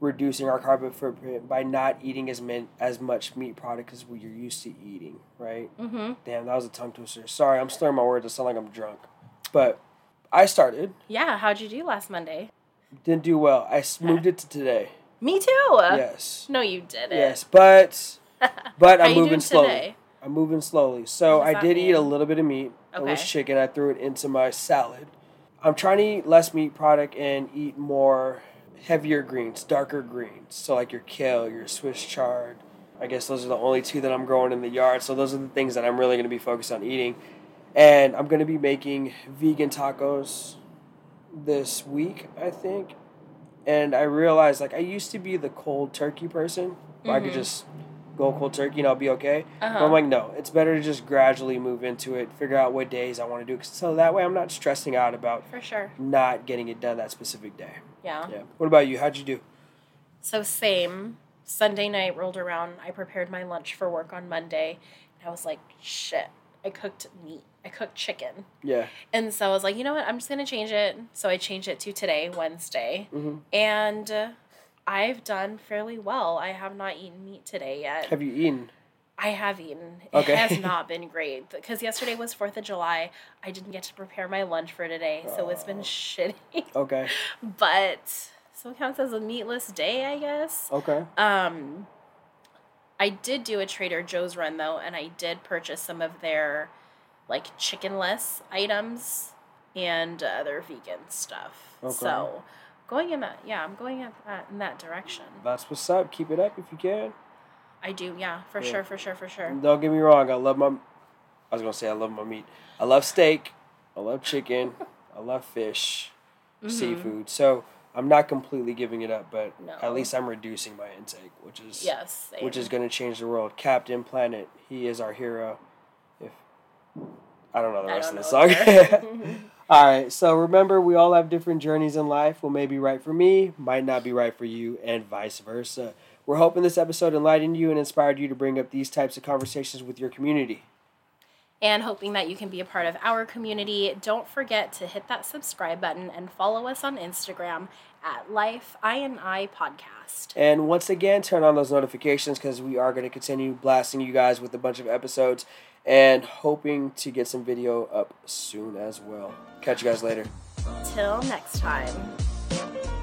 Speaker 1: reducing our carbon footprint by not eating as min- as much meat product as we're used to eating, right?
Speaker 2: Mm-hmm.
Speaker 1: Damn, that was a tongue twister. Sorry, I'm slurring my words. I sound like I'm drunk. But I started.
Speaker 2: Yeah, how'd you do last Monday?
Speaker 1: Didn't do well. I s- moved it to today.
Speaker 2: Me too.
Speaker 1: Yes.
Speaker 2: No, you didn't.
Speaker 1: Yes, but but I'm moving slowly.
Speaker 2: today?
Speaker 1: I'm moving slowly. So I did eat a little bit of meat. It was chicken. I threw it into my salad. I'm trying to eat less meat product and eat more heavier greens, darker greens. So like your kale, your Swiss chard. I guess those are the only two that I'm growing in the yard. So those are the things that I'm really going to be focused on eating. And I'm going to be making vegan tacos this week, I think. And I realized like I used to be the cold turkey person. Where I could
Speaker 2: Mhm.
Speaker 1: just go cold turkey and I'll be okay.
Speaker 2: Uh-huh.
Speaker 1: But I'm like, no, it's better to just gradually move into it, figure out what days I want to do, so that way I'm not stressing out about
Speaker 2: For sure.
Speaker 1: not getting it done that specific day.
Speaker 2: Yeah.
Speaker 1: Yeah. What about you? How'd you do?
Speaker 2: So same. Sunday night rolled around. I prepared my lunch for work on Monday. And I was like, shit. I cooked meat. I cooked chicken.
Speaker 1: Yeah.
Speaker 2: And so I was like, you know what? I'm just going to change it. So I changed it to today, Wednesday.
Speaker 1: hmm
Speaker 2: And uh, I've done fairly well. I have not eaten meat today yet.
Speaker 1: Have you eaten?
Speaker 2: I have eaten.
Speaker 1: Okay.
Speaker 2: It has not been great because yesterday was 4th of July. I didn't get to prepare my lunch for today. So it's been
Speaker 1: Oh.
Speaker 2: shitty.
Speaker 1: Okay.
Speaker 2: but so it counts as a meatless day, I guess.
Speaker 1: Okay.
Speaker 2: Um, I did do a Trader Joe's run though, and I did purchase some of their like chickenless items and other vegan stuff.
Speaker 1: Okay.
Speaker 2: So going in that, yeah, I'm going in that, in that direction.
Speaker 1: That's what's up. Keep it up if you can.
Speaker 2: I do, yeah, for
Speaker 1: Yeah.
Speaker 2: sure, for sure, for sure.
Speaker 1: Don't get me wrong. I love my. I was gonna say I love my meat. I love steak. I love chicken. I love fish,
Speaker 2: Mhm.
Speaker 1: seafood. So I'm not completely giving it up, but
Speaker 2: No.
Speaker 1: at least I'm reducing my intake, which is
Speaker 2: Yes, same.
Speaker 1: which is gonna change the world. Captain Planet, he is our hero. If I don't know the rest of the song. All right, so remember, we all have different journeys in life. What may be right for me might not be right for you, and vice versa. We're hoping this episode enlightened you and inspired you to bring up these types of conversations with your community.
Speaker 2: and hoping that you can be a part of our community. Don't forget to hit that subscribe button and follow us on Instagram at Life I and I Podcast.
Speaker 1: And once again, turn on those notifications because we are going to continue blasting you guys with a bunch of episodes and hoping to get some video up soon as well. Catch you guys later.
Speaker 2: Till next time.